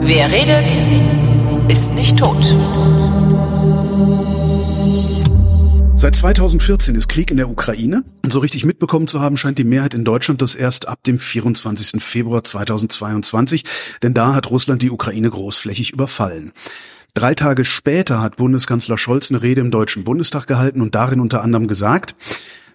Wer redet, ist nicht tot. Seit 2014 ist Krieg in der Ukraine und so richtig mitbekommen zu haben scheint die Mehrheit in Deutschland das erst ab dem 24. Februar 2022, denn da hat Russland die Ukraine großflächig überfallen. Drei Tage später hat Bundeskanzler Scholz eine Rede im Deutschen Bundestag gehalten und darin unter anderem gesagt,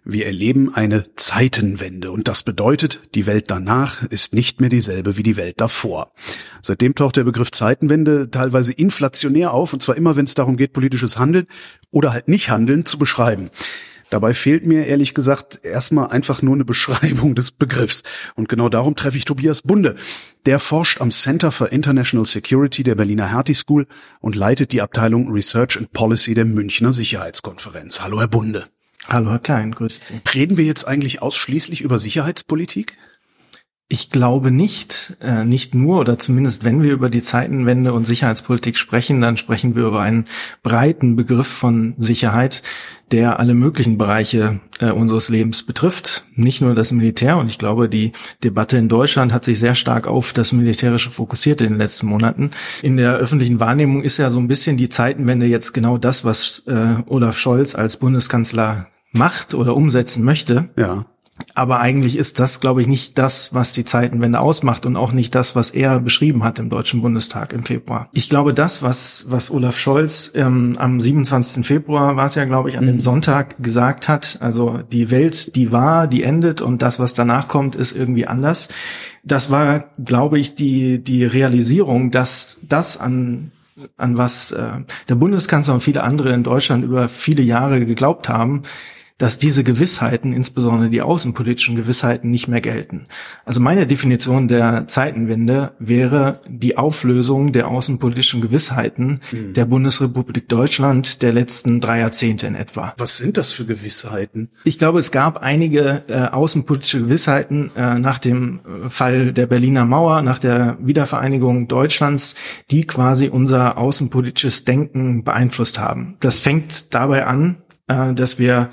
wir erleben eine Zeitenwende und das bedeutet, die Welt danach ist nicht mehr dieselbe wie die Welt davor. Seitdem taucht der Begriff Zeitenwende teilweise inflationär auf und zwar immer, wenn es darum geht, politisches Handeln oder halt nicht Handeln zu beschreiben. Dabei fehlt mir ehrlich gesagt erstmal einfach nur eine Beschreibung des Begriffs. Und genau darum treffe ich Tobias Bunde. Der forscht am Center for International Security der Berliner Hertie School und leitet die Abteilung Research and Policy der Münchner Sicherheitskonferenz. Hallo, Herr Bunde. Hallo Herr Klein, grüß Sie. Reden wir jetzt eigentlich ausschließlich über Sicherheitspolitik? Ich glaube nicht, äh, nicht nur oder zumindest wenn wir über die Zeitenwende und Sicherheitspolitik sprechen, dann sprechen wir über einen breiten Begriff von Sicherheit, der alle möglichen Bereiche äh, unseres Lebens betrifft, nicht nur das Militär. Und ich glaube, die Debatte in Deutschland hat sich sehr stark auf das Militärische fokussiert in den letzten Monaten. In der öffentlichen Wahrnehmung ist ja so ein bisschen die Zeitenwende jetzt genau das, was äh, Olaf Scholz als Bundeskanzler macht oder umsetzen möchte. Ja. Aber eigentlich ist das, glaube ich, nicht das, was die Zeitenwende ausmacht und auch nicht das, was er beschrieben hat im Deutschen Bundestag im Februar. Ich glaube, das, was, was Olaf Scholz ähm, am 27. Februar war es ja, glaube ich, an dem mhm. Sonntag gesagt hat, also die Welt, die war, die endet und das, was danach kommt, ist irgendwie anders. Das war, glaube ich, die, die Realisierung, dass das an an was äh, der Bundeskanzler und viele andere in Deutschland über viele Jahre geglaubt haben, dass diese Gewissheiten, insbesondere die außenpolitischen Gewissheiten, nicht mehr gelten. Also meine Definition der Zeitenwende wäre die Auflösung der außenpolitischen Gewissheiten mhm. der Bundesrepublik Deutschland der letzten drei Jahrzehnte in etwa. Was sind das für Gewissheiten? Ich glaube, es gab einige äh, außenpolitische Gewissheiten äh, nach dem äh, Fall der Berliner Mauer, nach der Wiedervereinigung Deutschlands, die quasi unser außenpolitisches Denken beeinflusst haben. Das fängt dabei an, äh, dass wir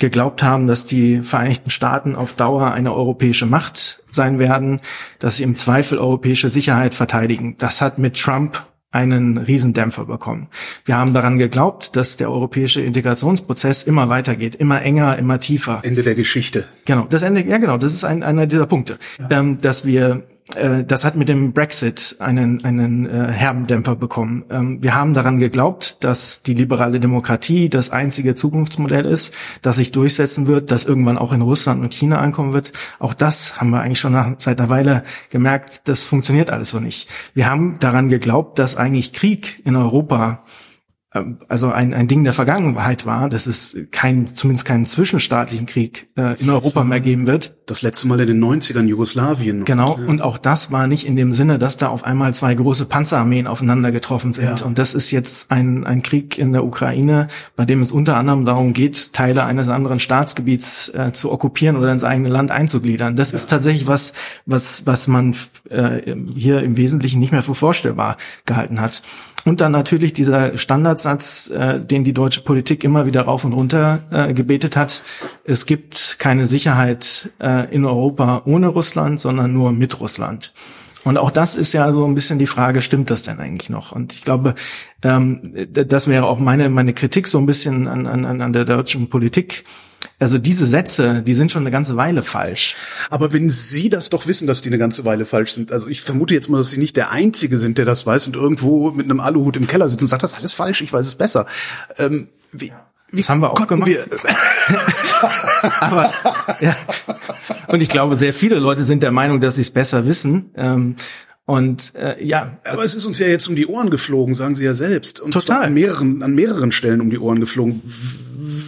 geglaubt haben, dass die Vereinigten Staaten auf Dauer eine europäische Macht sein werden, dass sie im Zweifel europäische Sicherheit verteidigen. Das hat mit Trump einen Riesendämpfer bekommen. Wir haben daran geglaubt, dass der europäische Integrationsprozess immer weitergeht, immer enger, immer tiefer. Das Ende der Geschichte. Genau, das Ende, ja genau, das ist ein, einer dieser Punkte, ja. ähm, dass wir das hat mit dem Brexit einen, einen äh, herben Dämpfer bekommen. Ähm, wir haben daran geglaubt, dass die liberale Demokratie das einzige Zukunftsmodell ist, das sich durchsetzen wird, das irgendwann auch in Russland und China ankommen wird. Auch das haben wir eigentlich schon nach, seit einer Weile gemerkt, das funktioniert alles so nicht. Wir haben daran geglaubt, dass eigentlich Krieg in Europa also ein, ein Ding der Vergangenheit war, dass es kein, zumindest keinen zwischenstaatlichen Krieg äh, in Europa mehr geben wird. Das letzte Mal in den 90ern Jugoslawien. Genau, ja. und auch das war nicht in dem Sinne, dass da auf einmal zwei große Panzerarmeen aufeinander getroffen sind. Ja. Und das ist jetzt ein, ein Krieg in der Ukraine, bei dem es unter anderem darum geht, Teile eines anderen Staatsgebiets äh, zu okkupieren oder ins eigene Land einzugliedern. Das ja. ist tatsächlich was, was, was man äh, hier im Wesentlichen nicht mehr für vorstellbar gehalten hat. Und dann natürlich dieser Standardsatz, äh, den die deutsche Politik immer wieder rauf und runter äh, gebetet hat. Es gibt keine Sicherheit äh, in Europa ohne Russland, sondern nur mit Russland. Und auch das ist ja so ein bisschen die Frage, stimmt das denn eigentlich noch? Und ich glaube, ähm, das wäre auch meine, meine Kritik so ein bisschen an, an, an der deutschen Politik also diese Sätze, die sind schon eine ganze Weile falsch. Aber wenn Sie das doch wissen, dass die eine ganze Weile falsch sind, also ich vermute jetzt mal, dass Sie nicht der Einzige sind, der das weiß und irgendwo mit einem Aluhut im Keller sitzt und sagt, das ist alles falsch, ich weiß es besser. Ähm, wie, wie das haben wir auch gemacht. Wir Aber ja. Und ich glaube, sehr viele Leute sind der Meinung, dass sie es besser wissen. Ähm, und äh, ja. Aber es ist uns ja jetzt um die Ohren geflogen, sagen Sie ja selbst. Und Total. an mehreren, an mehreren Stellen um die Ohren geflogen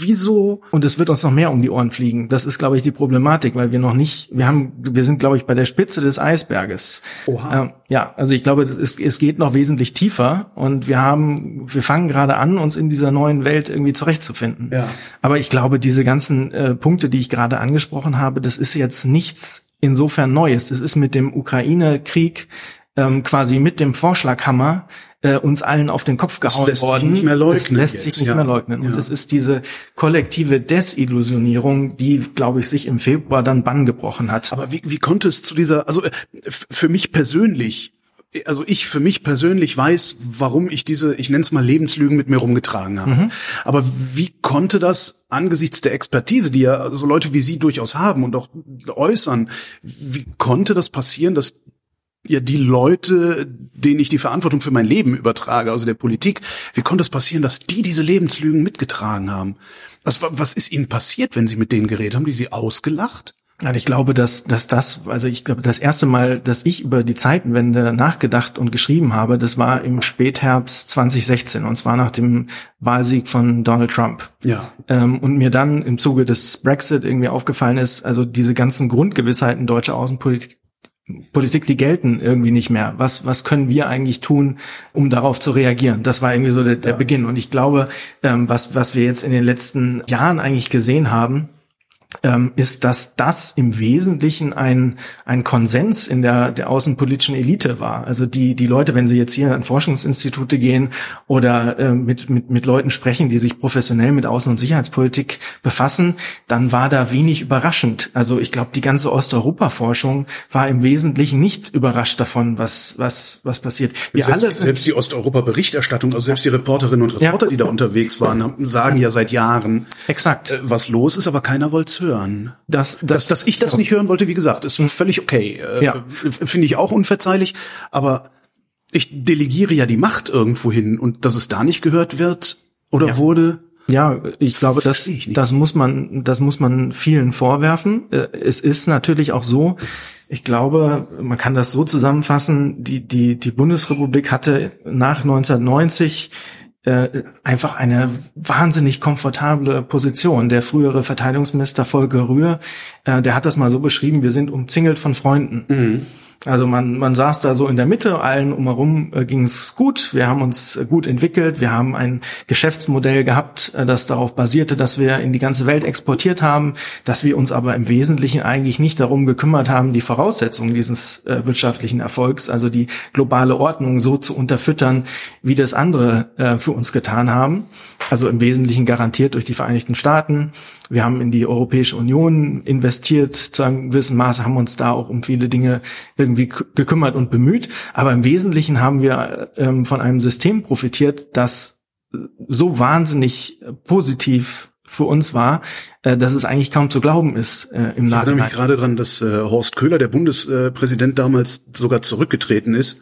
wieso? Und es wird uns noch mehr um die Ohren fliegen. Das ist, glaube ich, die Problematik, weil wir noch nicht, wir haben, wir sind, glaube ich, bei der Spitze des Eisberges. Oha. Ähm, ja, also ich glaube, es, es geht noch wesentlich tiefer und wir haben, wir fangen gerade an, uns in dieser neuen Welt irgendwie zurechtzufinden. Ja. Aber ich glaube, diese ganzen äh, Punkte, die ich gerade angesprochen habe, das ist jetzt nichts insofern Neues. Es ist mit dem Ukraine-Krieg ähm, quasi mit dem Vorschlaghammer äh, uns allen auf den Kopf gehauen lässt worden. sich nicht mehr leugnen Es lässt jetzt, sich nicht ja. mehr leugnen. Und Ja. es ist diese kollektive Desillusionierung, die, glaube ich, sich im Februar dann Bann gebrochen hat. Aber wie, wie konnte es zu dieser, also äh, für mich persönlich, also ich für mich persönlich weiß, warum ich diese, ich nenne es mal Lebenslügen mit mir rumgetragen habe. Aber wie konnte das angesichts der Expertise, die ja so Leute wie Sie durchaus haben und auch äußern, wie konnte das passieren, dass ja die Leute, denen ich die Verantwortung für mein Leben übertrage, also der Politik, wie konnte es passieren, dass die diese Lebenslügen mitgetragen haben? Was, was ist ihnen passiert, wenn Sie mit denen geredet haben? Die Sie ausgelacht? Ja, ich glaube, dass, dass das, also ich glaube, das erste Mal, dass ich über die Zeitenwende nachgedacht und geschrieben habe, das war im Spätherbst 2016 und zwar nach dem Wahlsieg von Donald Trump. Ja. Ähm, und mir dann im Zuge des Brexit irgendwie aufgefallen ist, also diese ganzen Grundgewissheiten deutscher Außenpolitik Politik, die gelten irgendwie nicht mehr. Was, was können wir eigentlich tun, um darauf zu reagieren? Das war irgendwie so der, der Beginn. Und ich glaube, ähm, was, was wir jetzt in den letzten Jahren eigentlich gesehen haben, ist, dass das im Wesentlichen ein, ein Konsens in der, der außenpolitischen Elite war. Also die, die Leute, wenn sie jetzt hier an Forschungsinstitute gehen oder äh, mit, mit, mit Leuten sprechen, die sich professionell mit Außen- und Sicherheitspolitik befassen, dann war da wenig überraschend. Also ich glaube, die ganze Osteuropa-Forschung war im Wesentlichen nicht überrascht davon, was, was, was passiert. Wir selbst, alle sind selbst die Osteuropa-Berichterstattung, also selbst die Reporterinnen und Reporter, Ja. die da unterwegs waren, haben, sagen ja seit Jahren, exakt. äh, was los ist, aber keiner wollte es hören. Das, Dass, dass ich das nicht hören wollte, wie gesagt, ist völlig okay. Äh, Ja. Finde ich auch unverzeihlich, aber ich delegiere ja die Macht irgendwo hin und dass es da nicht gehört wird oder Ja. wurde. Ja, ich glaube, das, ich das muss man, das muss man vielen vorwerfen. Äh, Es ist natürlich auch so, ich glaube, man kann das so zusammenfassen, die, die, die Bundesrepublik hatte nach 1990 äh, einfach eine wahnsinnig komfortable Position. Der frühere Verteidigungsminister Volker Rühr, äh, der hat das mal so beschrieben, wir sind umzingelt von Freunden. Also man, man saß da so in der Mitte, allen umherum äh, ging es gut, wir haben uns äh, gut entwickelt, wir haben ein Geschäftsmodell gehabt, äh, das darauf basierte, dass wir in die ganze Welt exportiert haben, dass wir uns aber im Wesentlichen eigentlich nicht darum gekümmert haben, die Voraussetzungen dieses äh, wirtschaftlichen Erfolgs, also die globale Ordnung so zu unterfüttern, wie das andere äh, für uns getan haben. Also im Wesentlichen garantiert durch die Vereinigten Staaten. Wir haben in die Europäische Union investiert, zu einem gewissen Maße haben uns da auch um viele Dinge irgendwie gekümmert und bemüht. Aber im Wesentlichen haben wir ähm, von einem System profitiert, das äh, so wahnsinnig äh, positiv für uns war, äh, dass es eigentlich kaum zu glauben ist äh, im Ich erinnere Nachhinein. mich gerade dran, dass äh, Horst Köhler, der Bundespräsident, damals sogar zurückgetreten ist,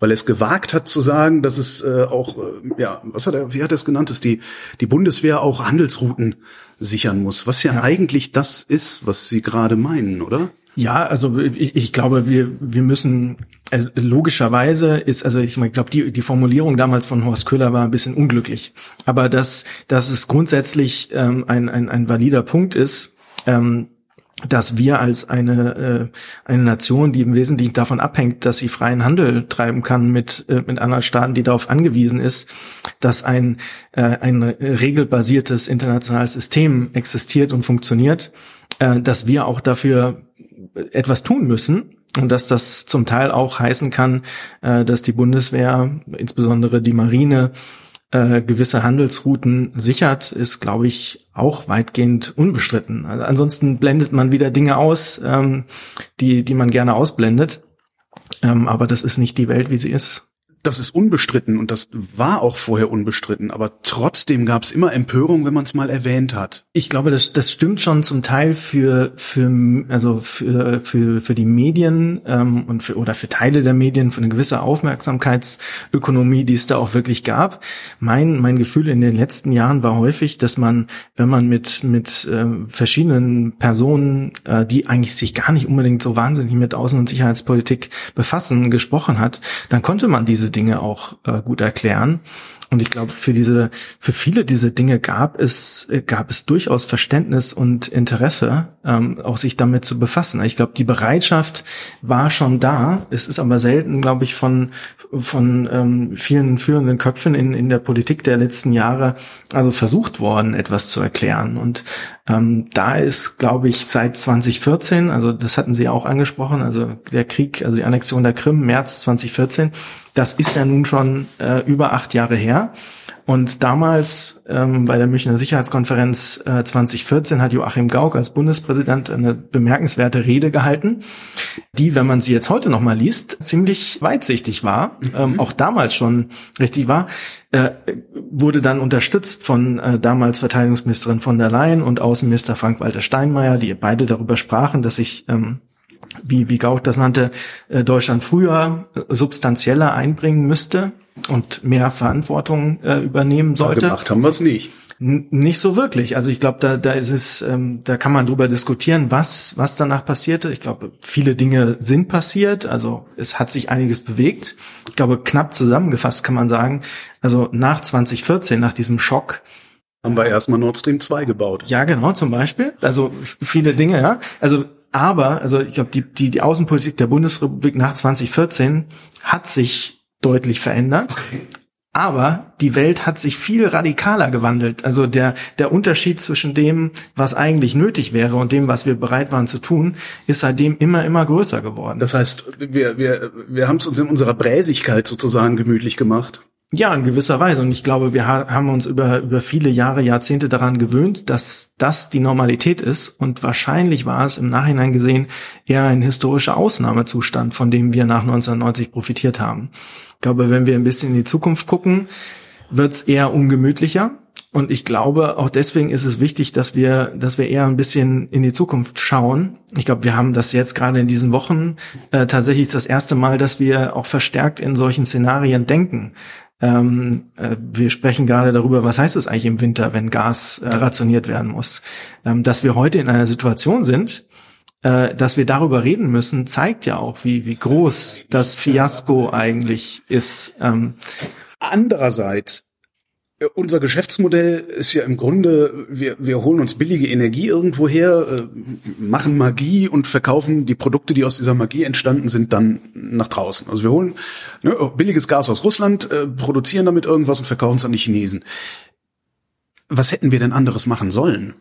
weil er es gewagt hat zu sagen, dass es äh, auch, äh, ja, was hat er, wie hat er es genannt, dass die, die Bundeswehr auch Handelsrouten sichern muss, was ja, eigentlich das ist, was Sie gerade meinen, oder? Ja, also ich, ich glaube, wir wir müssen äh, logischerweise ist also ich meine, glaube die die Formulierung damals von Horst Köhler war ein bisschen unglücklich, aber dass dass es grundsätzlich ähm, ein, ein ein valider Punkt ist. Ähm, dass wir als eine äh, eine Nation, die im Wesentlichen davon abhängt, dass sie freien Handel treiben kann mit äh, mit anderen Staaten, die darauf angewiesen ist, dass ein äh, ein regelbasiertes internationales System existiert und funktioniert, äh, dass wir auch dafür etwas tun müssen und dass das zum Teil auch heißen kann, äh, dass die Bundeswehr, insbesondere die Marine, äh, gewisse Handelsrouten sichert, ist, glaube ich, auch weitgehend unbestritten. Also ansonsten blendet man wieder Dinge aus, ähm, die, die man gerne ausblendet. Ähm, aber das ist nicht die Welt, wie sie ist. Das ist unbestritten und das war auch vorher unbestritten, aber trotzdem gab es immer Empörung, wenn man es mal erwähnt hat. Ich glaube, das, das stimmt schon zum Teil für für also für für für die Medien ähm, und für oder für Teile der Medien für eine gewisse Aufmerksamkeitsökonomie, die es da auch wirklich gab. Mein mein Gefühl in den letzten Jahren war häufig, dass man, wenn man mit mit ähm, verschiedenen Personen, äh, die eigentlich sich gar nicht unbedingt so wahnsinnig mit Außen- und Sicherheitspolitik befassen, gesprochen hat, dann konnte man diese Dinge auch äh, gut erklären. Und ich glaube, für diese, für viele diese Dinge gab es, äh, gab es durchaus Verständnis und Interesse, ähm, auch sich damit zu befassen. Ich glaube, die Bereitschaft war schon da. Es ist aber selten, glaube ich, von, von ähm, vielen führenden Köpfen in, in der Politik der letzten Jahre also versucht worden, etwas zu erklären. Und ähm, da ist, glaube ich, seit 2014, also das hatten Sie auch angesprochen, also der Krieg, also die Annexion der Krim, März 2014, das ist ja nun schon äh, über acht Jahre her. Und damals ähm, bei der Münchner Sicherheitskonferenz äh, 2014 hat Joachim Gauck als Bundespräsident eine bemerkenswerte Rede gehalten, die, wenn man sie jetzt heute nochmal liest, ziemlich weitsichtig war, mhm. ähm, auch damals schon richtig war, äh, wurde dann unterstützt von äh, damals Verteidigungsministerin von der Leyen und Außenminister Frank-Walter Steinmeier, die beide darüber sprachen, dass sich ähm, wie, wie Gauck das nannte, äh, Deutschland früher äh, substanzieller einbringen müsste und mehr Verantwortung äh, übernehmen sollte. Ja, gemacht haben wir es nicht. N nicht so wirklich. Also ich glaube, da, da ist es, ähm, da kann man drüber diskutieren, was, was danach passierte. Ich glaube, viele Dinge sind passiert. Also es hat sich einiges bewegt. Ich glaube, knapp zusammengefasst kann man sagen, also nach 2014, nach diesem Schock, haben wir erstmal Nord Stream 2 gebaut. Ja, genau, zum Beispiel. Also viele Dinge, ja. Also aber, also ich glaube, die, die, die Außenpolitik der Bundesrepublik nach 2014 hat sich deutlich verändert. Aber die Welt hat sich viel radikaler gewandelt. Also der, der Unterschied zwischen dem, was eigentlich nötig wäre und dem, was wir bereit waren zu tun, ist seitdem immer, immer größer geworden. Das heißt, wir, wir, wir haben es uns in unserer Bräsigkeit sozusagen gemütlich gemacht. Ja, in gewisser Weise. Und ich glaube, wir haben uns über, über viele Jahre, Jahrzehnte daran gewöhnt, dass das die Normalität ist. Und wahrscheinlich war es im Nachhinein gesehen eher ein historischer Ausnahmezustand, von dem wir nach 1990 profitiert haben. Ich glaube, wenn wir ein bisschen in die Zukunft gucken, wird es eher ungemütlicher. Und ich glaube, auch deswegen ist es wichtig, dass wir, dass wir eher ein bisschen in die Zukunft schauen. Ich glaube, wir haben das jetzt gerade in diesen Wochen äh, tatsächlich das erste Mal, dass wir auch verstärkt in solchen Szenarien denken. Ähm, äh, wir sprechen gerade darüber, was heißt es eigentlich im Winter, wenn Gas äh, rationiert werden muss. Ähm, dass wir heute in einer Situation sind, äh, dass wir darüber reden müssen, zeigt ja auch, wie, wie groß das Fiasko eigentlich ist. Ähm, Andererseits unser Geschäftsmodell ist ja im Grunde, wir, wir holen uns billige Energie irgendwo her, äh, machen Magie und verkaufen die Produkte, die aus dieser Magie entstanden sind, dann nach draußen. Also wir holen ne, billiges Gas aus Russland, äh, produzieren damit irgendwas und verkaufen es an die Chinesen. Was hätten wir denn anderes machen sollen?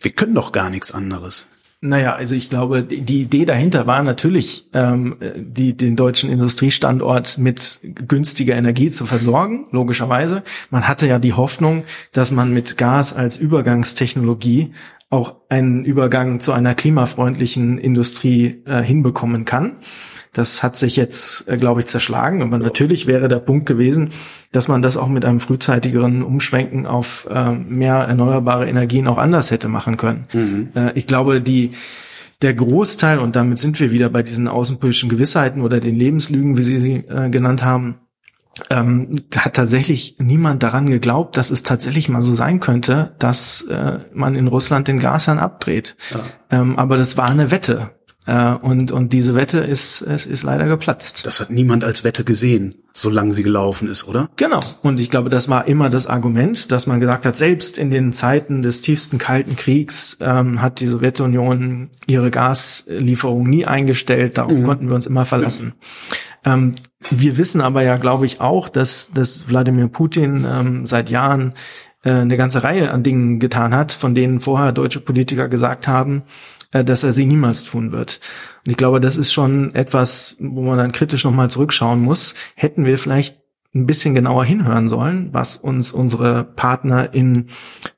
Wir können doch gar nichts anderes. Naja, also ich glaube, die Idee dahinter war natürlich, ähm, die, den deutschen Industriestandort mit günstiger Energie zu versorgen, logischerweise. Man hatte ja die Hoffnung, dass man mit Gas als Übergangstechnologie auch einen Übergang zu einer klimafreundlichen Industrie äh, hinbekommen kann. Das hat sich jetzt, äh, glaube ich, zerschlagen. Aber natürlich wäre der Punkt gewesen, dass man das auch mit einem frühzeitigeren Umschwenken auf äh, mehr erneuerbare Energien auch anders hätte machen können. Mhm. Äh, ich glaube, die der Großteil, und damit sind wir wieder bei diesen außenpolitischen Gewissheiten oder den Lebenslügen, wie Sie sie äh, genannt haben, ähm, hat tatsächlich niemand daran geglaubt, dass es tatsächlich mal so sein könnte, dass äh, man in Russland den Gashahn abdreht. Ja. Ähm, aber das war eine Wette. Äh, und, und diese Wette ist, ist, ist leider geplatzt. Das hat niemand als Wette gesehen, solange sie gelaufen ist, oder? Genau. Und ich glaube, das war immer das Argument, dass man gesagt hat, selbst in den Zeiten des tiefsten Kalten Kriegs ähm, hat die Sowjetunion ihre Gaslieferung nie eingestellt. Darauf mhm. konnten wir uns immer verlassen. Ähm, wir wissen aber ja, glaube ich, auch, dass, dass Wladimir Putin ähm, seit Jahren äh, eine ganze Reihe an Dingen getan hat, von denen vorher deutsche Politiker gesagt haben, dass er sie niemals tun wird. Und ich glaube, das ist schon etwas, wo man dann kritisch nochmal zurückschauen muss. Hätten wir vielleicht ein bisschen genauer hinhören sollen, was uns unsere Partner in,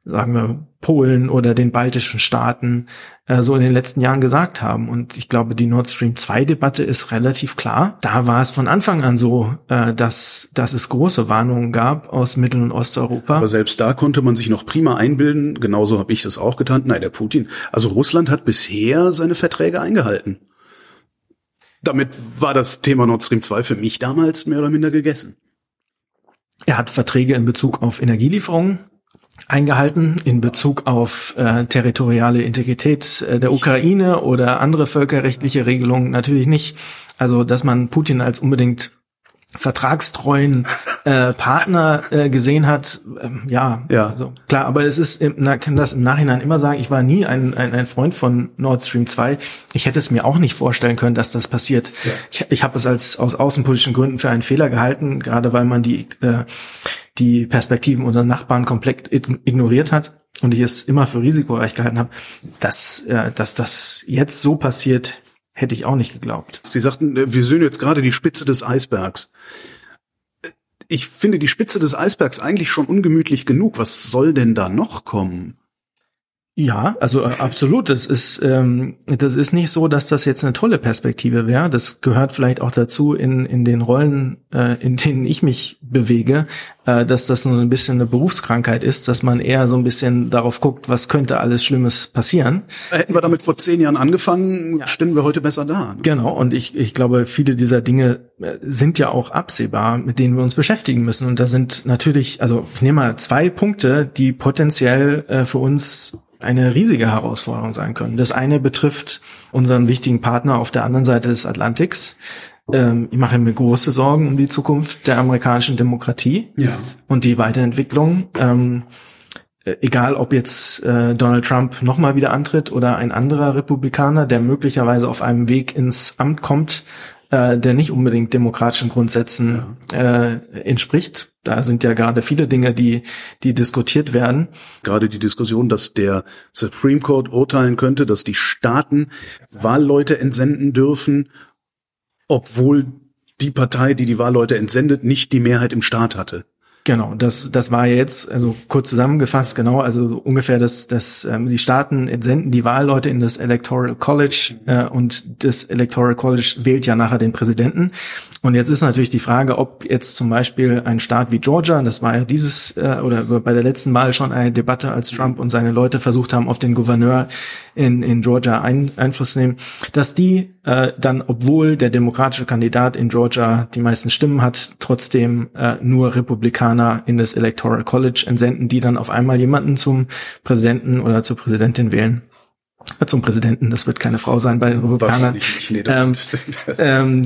sagen wir, Polen oder den baltischen Staaten äh, so in den letzten Jahren gesagt haben. Und ich glaube, die Nord Stream 2 Debatte ist relativ klar. Da war es von Anfang an so, äh, dass, dass es große Warnungen gab aus Mittel- und Osteuropa. Aber selbst da konnte man sich noch prima einbilden. Genauso habe ich das auch getan. Nein, der Putin. Also Russland hat bisher seine Verträge eingehalten. Damit war das Thema Nord Stream 2 für mich damals mehr oder minder gegessen. Er hat Verträge in Bezug auf Energielieferungen eingehalten in Bezug auf äh, territoriale Integrität äh, der Ukraine oder andere völkerrechtliche Regelungen natürlich nicht. Also, dass man Putin als unbedingt vertragstreuen äh, Partner äh, gesehen hat, ähm, ja, Ja. also klar, aber es ist, na, kann das im Nachhinein immer sagen, ich war nie ein, ein, ein Freund von Nord Stream 2. Ich hätte es mir auch nicht vorstellen können, dass das passiert. Ich, ich habe es als aus außenpolitischen Gründen für einen Fehler gehalten, gerade weil man die, äh, die Perspektiven unserer Nachbarn komplett ig- ignoriert hat und ich es immer für risikoreich gehalten habe, dass, äh, dass das jetzt so passiert, hätte ich auch nicht geglaubt. Sie sagten, äh, wir sehen jetzt gerade die Spitze des Eisbergs. Äh, Ich finde die Spitze des Eisbergs eigentlich schon ungemütlich genug. Was soll denn da noch kommen? Ja, also äh, absolut. Das ist ähm, das ist nicht so, dass das jetzt eine tolle Perspektive wäre. Das gehört vielleicht auch dazu in in den Rollen, äh, in denen ich mich bewege, äh, dass das so ein bisschen eine Berufskrankheit ist, dass man eher so ein bisschen darauf guckt, was könnte alles Schlimmes passieren. Hätten wir damit vor zehn Jahren angefangen, stünden wir heute besser da. ne? Genau. Und ich ich glaube, viele dieser Dinge äh, sind ja auch absehbar, mit denen wir uns beschäftigen müssen. Und da sind natürlich, also ich nehme mal zwei Punkte, die potenziell äh, für uns eine riesige Herausforderung sein können. Das eine betrifft unseren wichtigen Partner auf der anderen Seite des Atlantiks. Ähm, ich mache mir große Sorgen um die Zukunft der amerikanischen Demokratie Ja. und die Weiterentwicklung. Ähm, äh, egal ob jetzt äh, Donald Trump nochmal wieder antritt oder ein anderer Republikaner, der möglicherweise auf einem Weg ins Amt kommt, äh, der nicht unbedingt demokratischen Grundsätzen äh, entspricht. Da sind ja gerade viele Dinge, die, die diskutiert werden. Gerade die Diskussion, dass der Supreme Court urteilen könnte, dass die Staaten Wahlleute entsenden dürfen, obwohl die Partei, die die Wahlleute entsendet, nicht die Mehrheit im Staat hatte. Genau, das, das war jetzt, also kurz zusammengefasst, genau, also so ungefähr, dass, dass ähm, die Staaten entsenden die Wahlleute in das Electoral College äh, und das Electoral College wählt ja nachher den Präsidenten. Und jetzt ist natürlich die Frage, ob jetzt zum Beispiel ein Staat wie Georgia, das war ja dieses äh, oder bei der letzten Wahl schon eine Debatte, als Trump und seine Leute versucht haben, auf den Gouverneur in, in Georgia ein, Einfluss nehmen, dass die äh, dann, obwohl der demokratische Kandidat in Georgia die meisten Stimmen hat, trotzdem äh, nur Republikaner in das Electoral College entsenden, die dann auf einmal jemanden zum Präsidenten oder zur Präsidentin wählen. Zum Präsidenten, das wird keine Frau sein bei den Republikanern. Nee, das- Ähm,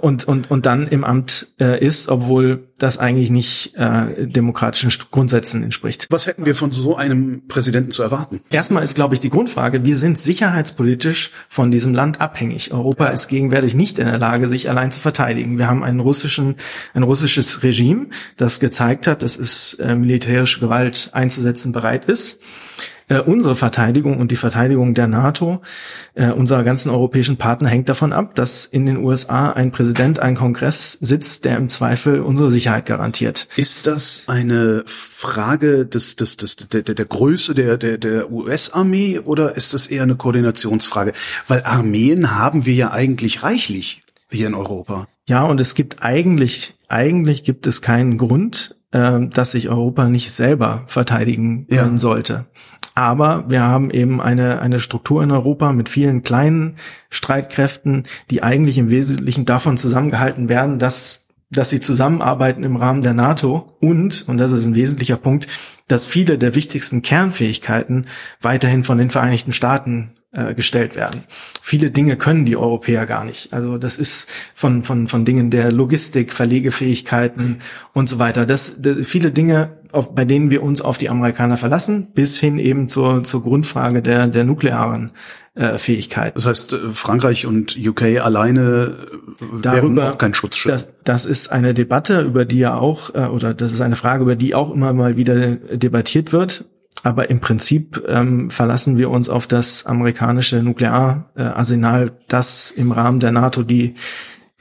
und, und, und dann im Amt äh, ist, obwohl das eigentlich nicht äh, demokratischen Grundsätzen entspricht. Was hätten wir von so einem Präsidenten zu erwarten? Erstmal ist, glaube ich, die Grundfrage, wir sind sicherheitspolitisch von diesem Land abhängig. Europa ist gegenwärtig nicht in der Lage, sich allein zu verteidigen. Wir haben einen russischen, ein russisches Regime, das gezeigt hat, dass es äh, militärische Gewalt einzusetzen bereit ist. Äh, unsere Verteidigung und die Verteidigung der NATO, äh, unserer ganzen europäischen Partner hängt davon ab, dass in den USA ein Präsident, ein Kongress sitzt, der im Zweifel unsere Sicherheit garantiert. Ist das eine Frage des, des, des, der, der, Größe der, der, der US-Armee oder ist das eher eine Koordinationsfrage? Weil Armeen haben wir ja eigentlich reichlich hier in Europa. Ja, und es gibt eigentlich, eigentlich gibt es keinen Grund, äh, dass sich Europa nicht selber verteidigen Ja. sollte. Aber wir haben eben eine, eine Struktur in Europa mit vielen kleinen Streitkräften, die eigentlich im Wesentlichen davon zusammengehalten werden, dass, dass sie zusammenarbeiten im Rahmen der NATO und, und das ist ein wesentlicher Punkt, dass viele der wichtigsten Kernfähigkeiten weiterhin von den Vereinigten Staaten äh, gestellt werden. Viele Dinge können die Europäer gar nicht. Also das ist von von von Dingen der Logistik, Verlegefähigkeiten und so weiter. Das, das viele Dinge, auf, bei denen wir uns auf die Amerikaner verlassen, bis hin eben zur zur Grundfrage der der nuklearen äh, Fähigkeit. Das heißt, äh, Frankreich und UK alleine äh, wären Darüber- auch kein Schutzschiff. Das, das ist eine Debatte, über die ja auch, äh, oder das ist eine Frage, über die auch immer mal wieder debattiert wird. Aber im Prinzip ähm, verlassen wir uns auf das amerikanische Nukleararsenal, das im Rahmen der NATO die,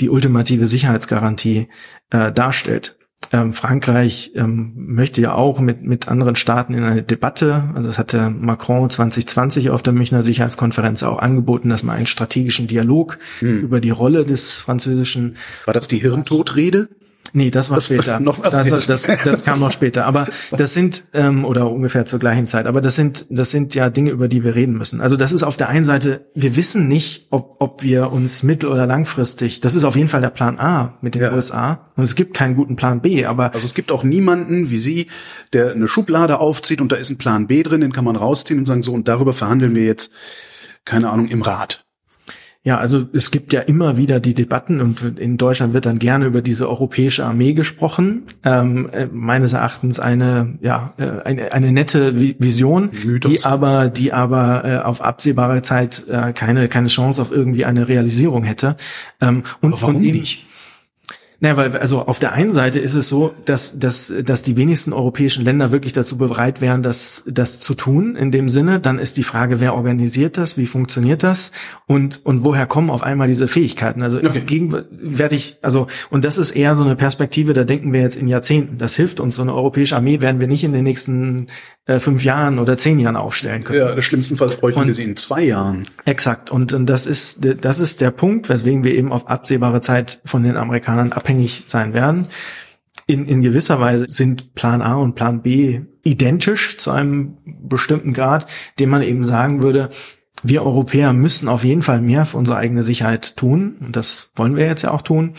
die ultimative Sicherheitsgarantie äh, darstellt. Ähm, Frankreich ähm, möchte ja auch mit, mit anderen Staaten in eine Debatte, also das hatte Macron 2020 auf der Münchner Sicherheitskonferenz auch angeboten, dass man einen strategischen Dialog über die Rolle des französischen War das die Hirntotrede? Nee, das war Das- später. noch- das, das, das, das kam noch später. Aber das sind ähm, oder ungefähr zur gleichen Zeit. Aber das sind das sind ja Dinge, über die wir reden müssen. Also das ist auf der einen Seite, wir wissen nicht, ob ob wir uns mittel- oder langfristig. Das ist auf jeden Fall der Plan A mit den Ja. USA. Und es gibt keinen guten Plan B. Aber Also es gibt auch niemanden wie Sie, der eine Schublade aufzieht und da ist ein Plan B drin, den kann man rausziehen und sagen, so, und darüber verhandeln wir jetzt, keine Ahnung, im Rat. Ja, also es gibt ja immer wieder die Debatten und in Deutschland wird dann gerne über diese europäische Armee gesprochen. Ähm, äh, meines Erachtens eine ja äh, eine, eine nette Vision, Mythos. die aber die aber äh, auf absehbare Zeit äh, keine keine Chance auf irgendwie eine Realisierung hätte. Ähm, und aber warum von nicht? Naja, weil also auf der einen Seite ist es so, dass, dass, dass die wenigsten europäischen Länder wirklich dazu bereit wären, das, das zu tun in dem Sinne. Dann ist die Frage, wer organisiert das, wie funktioniert das und, und woher kommen auf einmal diese Fähigkeiten? Also okay. gegenwärtig, also, und das ist eher so eine Perspektive, da denken wir jetzt in Jahrzehnten. Das hilft uns. So eine europäische Armee werden wir nicht in den nächsten äh, fünf Jahren oder zehn Jahren aufstellen können. Ja, das schlimmstenfalls bräuchten wir sie in zwei Jahren. Exakt. Und, und das ist, das ist der Punkt, weswegen wir eben auf absehbare Zeit von den Amerikanern abhängig sein werden. In, in gewisser Weise sind Plan A und Plan B identisch zu einem bestimmten Grad, den man eben sagen würde, wir Europäer müssen auf jeden Fall mehr für unsere eigene Sicherheit tun. Und das wollen wir jetzt ja auch tun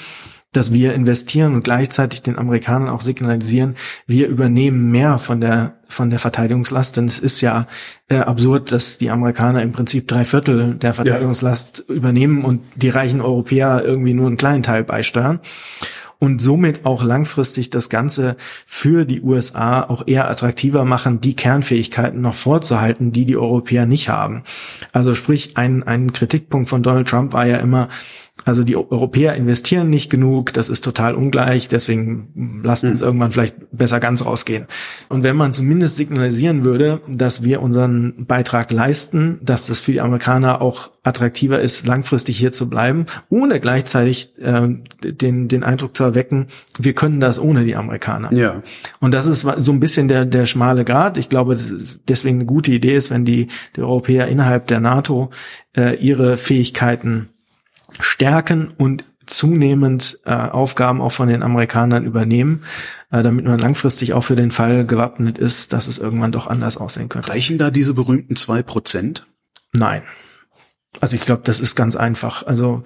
dass wir investieren und gleichzeitig den Amerikanern auch signalisieren, wir übernehmen mehr von der von der Verteidigungslast, denn es ist ja äh, absurd, dass die Amerikaner im Prinzip drei Viertel der Verteidigungslast ja. übernehmen und die reichen Europäer irgendwie nur einen kleinen Teil beisteuern und somit auch langfristig das Ganze für die USA auch eher attraktiver machen, die Kernfähigkeiten noch vorzuhalten, die die Europäer nicht haben. Also sprich, ein, ein Kritikpunkt von Donald Trump war ja immer, also die Europäer investieren nicht genug, das ist total ungleich, deswegen lassen uns mhm. irgendwann vielleicht besser ganz rausgehen. Und wenn man zumindest signalisieren würde, dass wir unseren Beitrag leisten, dass das für die Amerikaner auch attraktiver ist, langfristig hier zu bleiben, ohne gleichzeitig äh, den, den Eindruck zu erwecken, wir können das ohne die Amerikaner. Ja. Und das ist so ein bisschen der, der schmale Grad. Ich glaube, deswegen eine gute Idee ist, wenn die, die Europäer innerhalb der NATO äh, ihre Fähigkeiten stärken und zunehmend äh, Aufgaben auch von den Amerikanern übernehmen, äh, damit man langfristig auch für den Fall gewappnet ist, dass es irgendwann doch anders aussehen könnte. Reichen da diese berühmten zwei Prozent? Nein. Also ich glaube, das ist ganz einfach. Also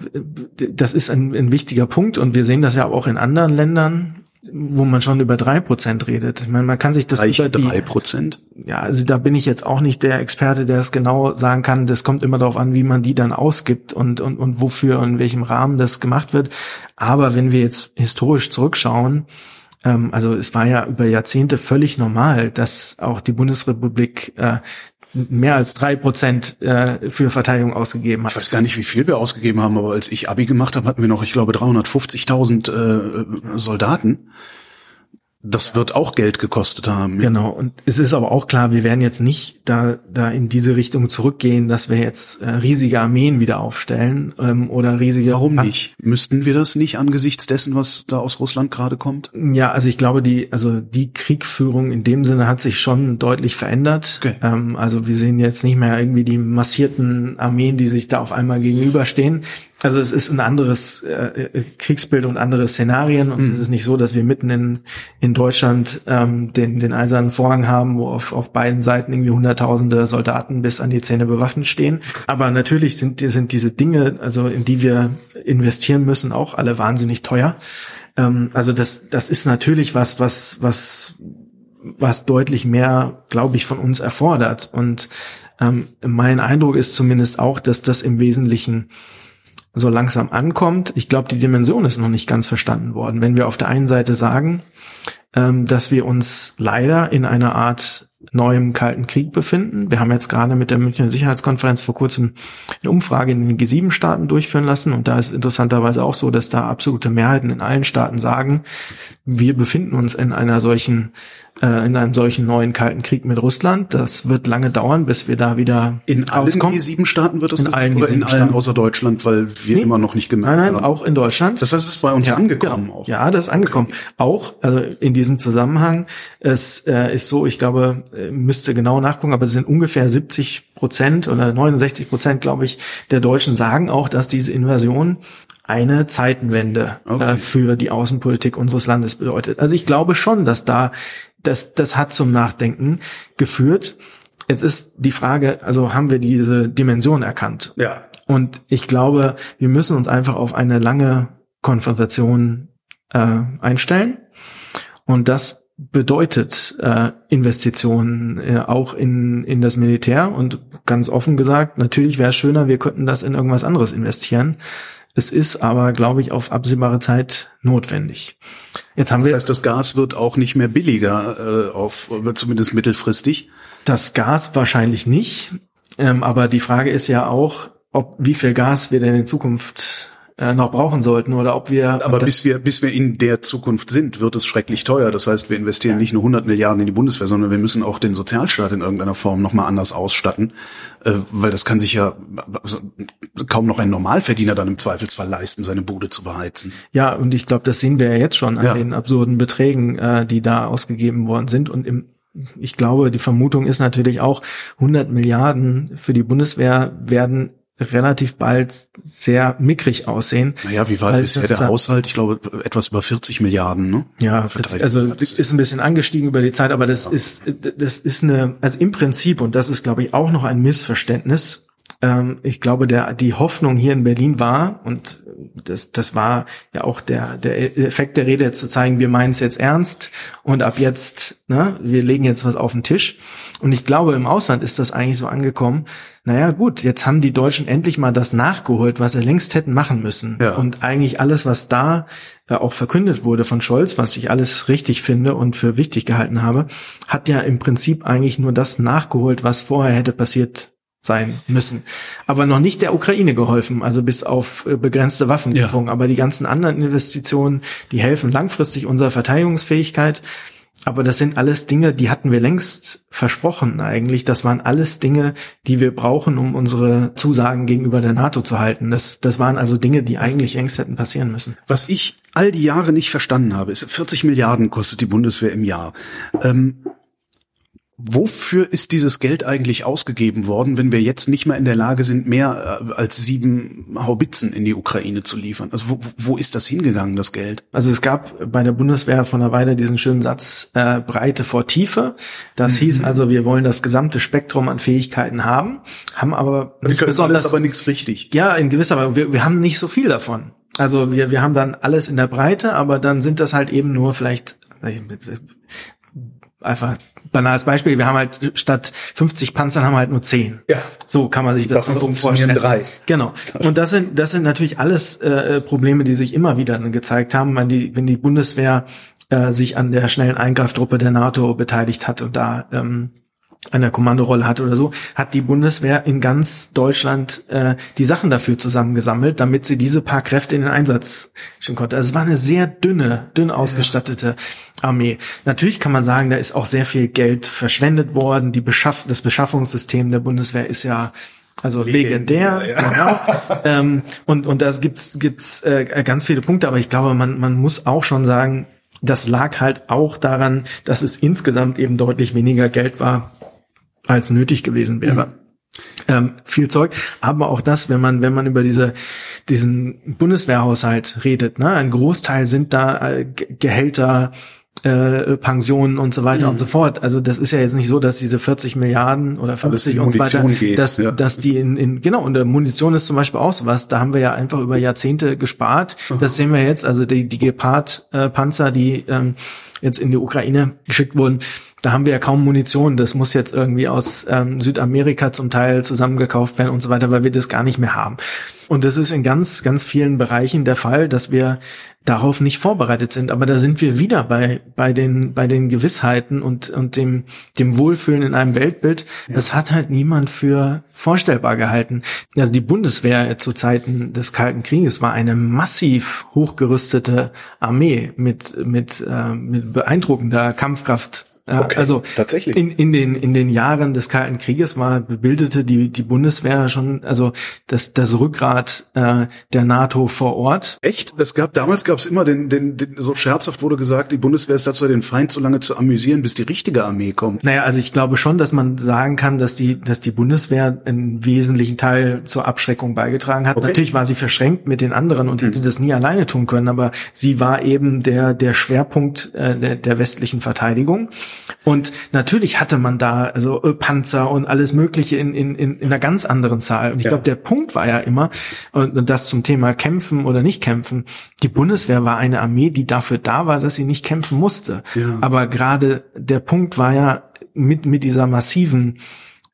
das ist ein, ein wichtiger Punkt und wir sehen das ja auch in anderen Ländern wo man schon über drei Prozent redet. Ich meine, man kann sich das Reicht über drei Prozent. Ja, also da bin ich jetzt auch nicht der Experte, der es genau sagen kann. Das kommt immer darauf an, wie man die dann ausgibt und und und wofür und in welchem Rahmen das gemacht wird. Aber wenn wir jetzt historisch zurückschauen, ähm, also es war ja über Jahrzehnte völlig normal, dass auch die Bundesrepublik äh, mehr als drei Prozent äh, für Verteidigung ausgegeben hat. Ich weiß gar nicht, wie viel wir ausgegeben haben, aber als ich Abi gemacht habe, hatten wir noch, ich glaube, 350.000 äh, Soldaten. Das wird auch Geld gekostet haben. Genau. Und es ist aber auch klar, wir werden jetzt nicht da, da in diese Richtung zurückgehen, dass wir jetzt äh, riesige Armeen wieder aufstellen ähm, oder riesige. Warum nicht? Müssten wir das nicht angesichts dessen, was da aus Russland gerade kommt? Ja, also ich glaube, die, also die Kriegführung in dem Sinne hat sich schon deutlich verändert. Okay. Ähm, also wir sehen jetzt nicht mehr irgendwie die massierten Armeen, die sich da auf einmal gegenüberstehen. Also es ist ein anderes äh, äh, Kriegsbild und andere Szenarien und mhm. es ist nicht so, dass wir mitten in, in Deutschland ähm, den, den eisernen Vorhang haben, wo auf, auf beiden Seiten irgendwie hunderttausende Soldaten bis an die Zähne bewaffnet stehen. Aber natürlich sind, sind diese Dinge, also in die wir investieren müssen, auch alle wahnsinnig teuer. Ähm, also das, das ist natürlich was, was, was, was deutlich mehr, glaube ich, von uns erfordert. Und ähm, mein Eindruck ist zumindest auch, dass das im Wesentlichen so langsam ankommt. Ich glaube, die Dimension ist noch nicht ganz verstanden worden. Wenn wir auf der einen Seite sagen, ähm, dass wir uns leider in einer Art neuem Kalten Krieg befinden. Wir haben jetzt gerade mit der Münchner Sicherheitskonferenz vor kurzem eine Umfrage in den G7-Staaten durchführen lassen und da ist interessanterweise auch so, dass da absolute Mehrheiten in allen Staaten sagen, wir befinden uns in einer solchen äh, in einem solchen neuen Kalten Krieg mit Russland. Das wird lange dauern, bis wir da wieder in allen G7-Staaten wird das in allen oder in allen außer Deutschland, weil wir nee, immer noch nicht gemerkt nein, nein, haben. auch in Deutschland. Das heißt, es ist bei uns ja, angekommen genau. auch. Ja, das ist angekommen. Okay. Auch also in diesem Zusammenhang. Es äh, ist so, ich glaube, äh, müsste genau nachgucken, aber es sind ungefähr 70 Prozent oder 69 Prozent, glaube ich, der Deutschen sagen auch, dass diese Invasion eine Zeitenwende okay. äh, für die Außenpolitik unseres Landes bedeutet. Also ich glaube schon, dass da das, das hat zum Nachdenken geführt. Jetzt ist die Frage, also haben wir diese Dimension erkannt? Ja. Und ich glaube, wir müssen uns einfach auf eine lange Konfrontation äh, einstellen. Und das bedeutet äh, Investitionen äh, auch in, in das Militär und ganz offen gesagt, natürlich wäre es schöner, wir könnten das in irgendwas anderes investieren. Es ist aber, glaube ich, auf absehbare Zeit notwendig. Jetzt haben wir. Das heißt, das Gas wird auch nicht mehr billiger, äh, auf, zumindest mittelfristig. Das Gas wahrscheinlich nicht. Ähm, aber die Frage ist ja auch, ob wie viel Gas wir denn in Zukunft äh, noch brauchen sollten oder ob wir. Aber bis wir, bis wir in der Zukunft sind, wird es schrecklich teuer. Das heißt, wir investieren ja. nicht nur 100 Milliarden in die Bundeswehr, sondern wir müssen auch den Sozialstaat in irgendeiner Form nochmal anders ausstatten, äh, weil das kann sich ja also, kaum noch ein Normalverdiener dann im Zweifelsfall leisten, seine Bude zu beheizen. Ja, und ich glaube, das sehen wir ja jetzt schon an ja. den absurden Beträgen, äh, die da ausgegeben worden sind und im ich glaube, die Vermutung ist natürlich auch, 100 Milliarden für die Bundeswehr werden relativ bald sehr mickrig aussehen. Naja, wie war bisher der Haushalt? Ich glaube, etwas über 40 Milliarden, ne? Ja, also das ist ein bisschen angestiegen über die Zeit, aber das ja. ist, das ist eine, also im Prinzip, und das ist, glaube ich, auch noch ein Missverständnis, ich glaube, der, die Hoffnung hier in Berlin war, und das, das war ja auch der, der Effekt der Rede, zu zeigen, wir meinen es jetzt ernst und ab jetzt, ne, wir legen jetzt was auf den Tisch. Und ich glaube, im Ausland ist das eigentlich so angekommen, naja gut, jetzt haben die Deutschen endlich mal das nachgeholt, was sie längst hätten machen müssen. Ja. Und eigentlich alles, was da äh, auch verkündet wurde von Scholz, was ich alles richtig finde und für wichtig gehalten habe, hat ja im Prinzip eigentlich nur das nachgeholt, was vorher hätte passiert sein müssen. Aber noch nicht der Ukraine geholfen, also bis auf äh, begrenzte Waffenlieferungen. Ja. Aber die ganzen anderen Investitionen, die helfen langfristig unserer Verteidigungsfähigkeit. Aber das sind alles Dinge, die hatten wir längst versprochen eigentlich. Das waren alles Dinge, die wir brauchen, um unsere Zusagen gegenüber der NATO zu halten. Das, das waren also Dinge, die eigentlich längst hätten passieren müssen. Was ich all die Jahre nicht verstanden habe, ist 40 Milliarden kostet die Bundeswehr im Jahr. Ähm, Wofür ist dieses Geld eigentlich ausgegeben worden, wenn wir jetzt nicht mehr in der Lage sind, mehr äh, als sieben Haubitzen in die Ukraine zu liefern? Also wo, wo ist das hingegangen, das Geld? Also es gab bei der Bundeswehr von einer Weile diesen schönen Satz äh, Breite vor Tiefe. Das mhm. hieß also, wir wollen das gesamte Spektrum an Fähigkeiten haben, haben aber wir nicht besonders aber nichts richtig. Ja, in gewisser Weise. Wir, wir haben nicht so viel davon. Also wir, wir haben dann alles in der Breite, aber dann sind das halt eben nur vielleicht einfach banales Beispiel, wir haben halt statt 50 Panzern haben wir halt nur 10. Ja. So kann man sich das Davon vorstellen. Drei. Genau. Und das sind das sind natürlich alles äh, Probleme, die sich immer wieder gezeigt haben, wenn die wenn die Bundeswehr äh, sich an der schnellen Eingreiftruppe der NATO beteiligt hat und da ähm, eine Kommandorolle hat oder so, hat die Bundeswehr in ganz Deutschland äh, die Sachen dafür zusammengesammelt, damit sie diese paar Kräfte in den Einsatz schicken konnte. Also es war eine sehr dünne, dünn ausgestattete Armee. Natürlich kann man sagen, da ist auch sehr viel Geld verschwendet worden. Die Beschaff das Beschaffungssystem der Bundeswehr ist ja also legendär, ja. genau. ähm, und und da gibt's gibt's äh, ganz viele Punkte, aber ich glaube, man man muss auch schon sagen, das lag halt auch daran, dass es insgesamt eben deutlich weniger Geld war, als nötig gewesen wäre. Mhm. Ähm, viel Zeug, aber auch das, wenn man wenn man über diese diesen Bundeswehrhaushalt redet, ne, ein Großteil sind da äh, Gehälter, äh, Pensionen und so weiter mhm. und so fort. Also das ist ja jetzt nicht so, dass diese 40 Milliarden oder 50 und so weiter, geht, dass, ja. dass die in, in, genau, und der Munition ist zum Beispiel auch sowas, da haben wir ja einfach über Jahrzehnte gespart. Mhm. Das sehen wir jetzt, also die, die Gepard-Panzer, die ähm, jetzt in die Ukraine geschickt wurden, da haben wir ja kaum Munition. Das muss jetzt irgendwie aus ähm, Südamerika zum Teil zusammengekauft werden und so weiter, weil wir das gar nicht mehr haben. Und das ist in ganz, ganz vielen Bereichen der Fall, dass wir darauf nicht vorbereitet sind. Aber da sind wir wieder bei, bei den, bei den Gewissheiten und, und dem, dem Wohlfühlen in einem Weltbild. Ja. Das hat halt niemand für vorstellbar gehalten. Also die Bundeswehr zu Zeiten des Kalten Krieges war eine massiv hochgerüstete Armee mit, mit, äh, mit beeindruckender Kampfkraft ja, okay, also tatsächlich. In, in, den, in den Jahren des Kalten Krieges war bildete die, die Bundeswehr schon, also das, das Rückgrat äh, der NATO vor Ort. Echt? Es gab damals gab es immer den, den, den, so scherzhaft wurde gesagt, die Bundeswehr ist dazu, den Feind so lange zu amüsieren, bis die richtige Armee kommt. Naja, also ich glaube schon, dass man sagen kann, dass die, dass die Bundeswehr einen wesentlichen Teil zur Abschreckung beigetragen hat. Okay. Natürlich war sie verschränkt mit den anderen und hätte hm. das nie alleine tun können, aber sie war eben der, der Schwerpunkt äh, der, der westlichen Verteidigung. Und natürlich hatte man da also äh, Panzer und alles Mögliche in, in, in, in einer ganz anderen Zahl. Und ich ja. glaube, der Punkt war ja immer, und das zum Thema kämpfen oder nicht kämpfen, die Bundeswehr war eine Armee, die dafür da war, dass sie nicht kämpfen musste. Ja. Aber gerade der Punkt war ja mit, mit dieser massiven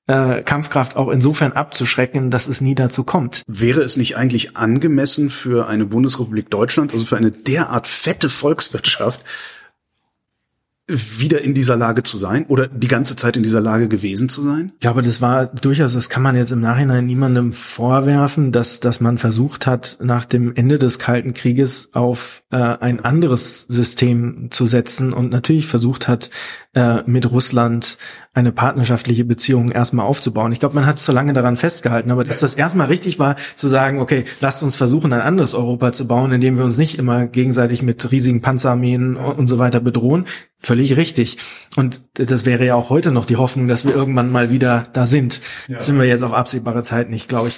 äh, Kampfkraft auch insofern abzuschrecken, dass es nie dazu kommt. Wäre es nicht eigentlich angemessen für eine Bundesrepublik Deutschland, also für eine derart fette Volkswirtschaft, wieder in dieser Lage zu sein oder die ganze Zeit in dieser Lage gewesen zu sein? Ich glaube, das war durchaus, das kann man jetzt im Nachhinein niemandem vorwerfen, dass, dass man versucht hat, nach dem Ende des Kalten Krieges auf äh, ein anderes System zu setzen und natürlich versucht hat, äh, mit Russland eine partnerschaftliche Beziehung erstmal aufzubauen. Ich glaube, man hat zu lange daran festgehalten, aber dass das erstmal richtig war, zu sagen, okay, lasst uns versuchen, ein anderes Europa zu bauen, in dem wir uns nicht immer gegenseitig mit riesigen Panzerarmeen und so weiter bedrohen, völlig richtig. Und das wäre ja auch heute noch die Hoffnung, dass wir irgendwann mal wieder da sind. Ja. Das sind wir jetzt auf absehbare Zeit nicht, glaube ich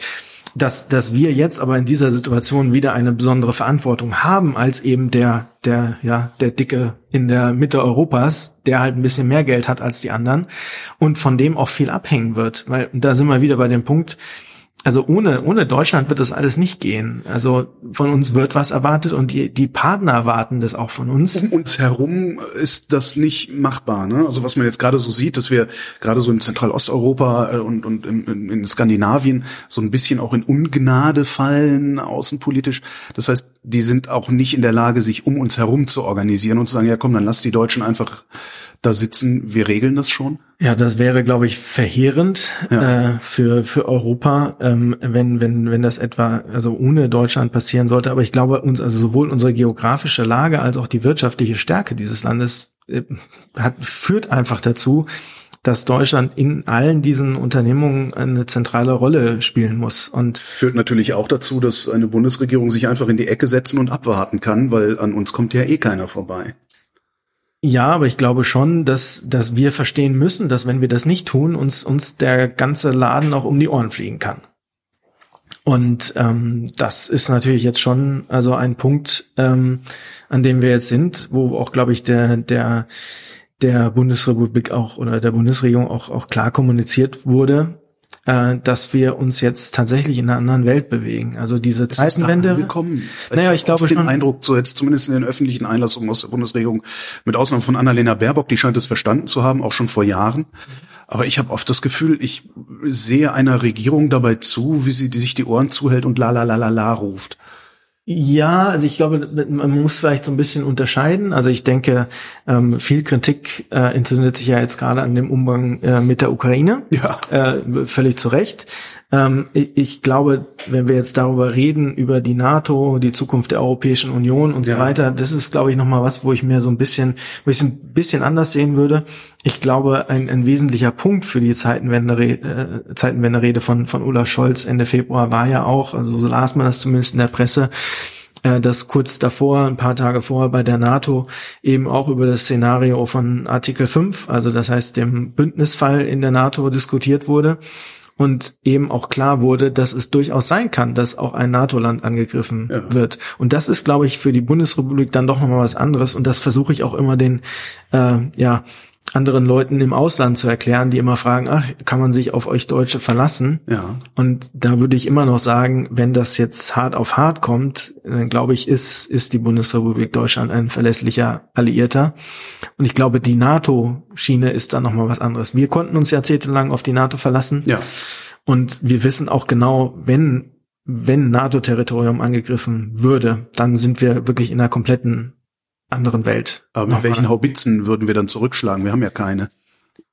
dass, dass wir jetzt aber in dieser Situation wieder eine besondere Verantwortung haben als eben der, der, ja, der Dicke in der Mitte Europas, der halt ein bisschen mehr Geld hat als die anderen und von dem auch viel abhängen wird. Weil da sind wir wieder bei dem Punkt, also ohne, ohne Deutschland wird das alles nicht gehen. Also von uns wird was erwartet und die, die Partner erwarten das auch von uns. Um uns herum ist das nicht machbar. Ne? Also was man jetzt gerade so sieht, dass wir gerade so in Zentralosteuropa äh, und, und in, in Skandinavien so ein bisschen auch in Ungnade fallen, außenpolitisch. Das heißt, die sind auch nicht in der Lage, sich um uns herum zu organisieren und zu sagen, ja komm, dann lass die Deutschen einfach da sitzen, wir regeln das schon? Ja, das wäre, glaube ich, verheerend ja. äh, für für Europa, ähm, wenn wenn wenn das etwa also ohne Deutschland passieren sollte. Aber ich glaube, uns also sowohl unsere geografische Lage als auch die wirtschaftliche Stärke dieses Landes äh, hat führt einfach dazu, dass Deutschland in allen diesen Unternehmungen eine zentrale Rolle spielen muss. Und führt natürlich auch dazu, dass eine Bundesregierung sich einfach in die Ecke setzen und abwarten kann, weil an uns kommt ja eh keiner vorbei. Ja, aber ich glaube schon, dass, dass wir verstehen müssen, dass wenn wir das nicht tun, uns, uns der ganze Laden auch um die Ohren fliegen kann. Und ähm, das ist natürlich jetzt schon also ein Punkt, ähm, an dem wir jetzt sind, wo auch, glaube ich, der, der, der Bundesrepublik auch oder der Bundesregierung auch, auch klar kommuniziert wurde, äh, dass wir uns jetzt tatsächlich in einer anderen Welt bewegen. Also diese Zeitenwende. Naja, ich, ich glaube schon. den Eindruck, so jetzt zumindest in den öffentlichen Einlassungen aus der Bundesregierung, mit Ausnahme von Annalena Baerbock, die scheint es verstanden zu haben, auch schon vor Jahren. Aber ich habe oft das Gefühl, ich sehe einer Regierung dabei zu, wie sie die sich die Ohren zuhält und la la la la la ruft. Ja, also ich glaube, man muss vielleicht so ein bisschen unterscheiden. Also ich denke, ähm, viel Kritik äh, entzündet sich ja jetzt gerade an dem Umgang äh, mit der Ukraine. Ja. Äh, völlig zu Recht. Ähm, ich glaube, wenn wir jetzt darüber reden, über die NATO, die Zukunft der Europäischen Union und so ja. weiter, das ist, glaube ich, nochmal was, wo ich mir so ein bisschen, wo ich es ein bisschen anders sehen würde. Ich glaube, ein, ein wesentlicher Punkt für die Zeitenwende, äh, Zeitenwende-Rede von, von Olaf Scholz Ende Februar war ja auch, also so las man das zumindest in der Presse, äh, dass kurz davor, ein paar Tage vorher bei der NATO eben auch über das Szenario von Artikel 5, also das heißt dem Bündnisfall in der NATO diskutiert wurde und eben auch klar wurde, dass es durchaus sein kann, dass auch ein NATO-Land angegriffen ja. wird. Und das ist, glaube ich, für die Bundesrepublik dann doch nochmal was anderes. Und das versuche ich auch immer den, äh, ja, anderen Leuten im Ausland zu erklären, die immer fragen, ach, kann man sich auf euch Deutsche verlassen? Ja. Und da würde ich immer noch sagen, wenn das jetzt hart auf hart kommt, dann glaube ich, ist, ist die Bundesrepublik Deutschland ein verlässlicher Alliierter. Und ich glaube, die NATO-Schiene ist da nochmal was anderes. Wir konnten uns jahrzehntelang auf die NATO verlassen. Ja. Und wir wissen auch genau, wenn wenn NATO-Territorium angegriffen würde, dann sind wir wirklich in einer kompletten anderen Welt. Aber mit welchen Haubitzen würden wir dann zurückschlagen? Wir haben ja keine.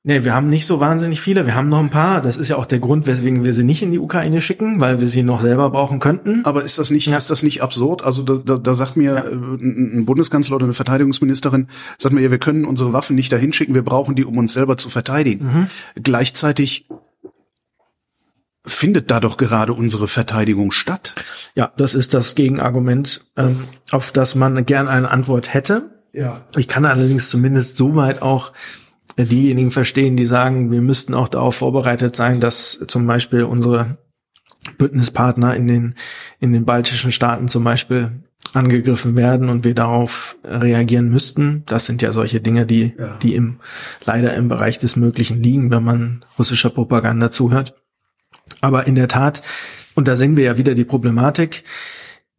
Nee, wir haben nicht so wahnsinnig viele. Wir haben noch ein paar. Das ist ja auch der Grund, weswegen wir sie nicht in die Ukraine schicken, weil wir sie noch selber brauchen könnten. Aber ist das nicht, ja. ist das nicht absurd? Also da, da, da sagt mir ja. Äh, ein Bundeskanzler oder eine Verteidigungsministerin, sagt mir, ja, wir können unsere Waffen nicht dahin schicken, wir brauchen die, um uns selber zu verteidigen. Mhm. Gleichzeitig findet da doch gerade unsere Verteidigung statt. Ja, das ist das Gegenargument, ähm, auf das man gern eine Antwort hätte. Ja. Ich kann allerdings zumindest soweit auch diejenigen verstehen, die sagen, wir müssten auch darauf vorbereitet sein, dass zum Beispiel unsere Bündnispartner in den, in den baltischen Staaten zum Beispiel angegriffen werden und wir darauf reagieren müssten. Das sind ja solche Dinge, die, ja. die im, leider im Bereich des Möglichen liegen, wenn man russischer Propaganda zuhört. Aber in der Tat, und da sehen wir ja wieder die Problematik,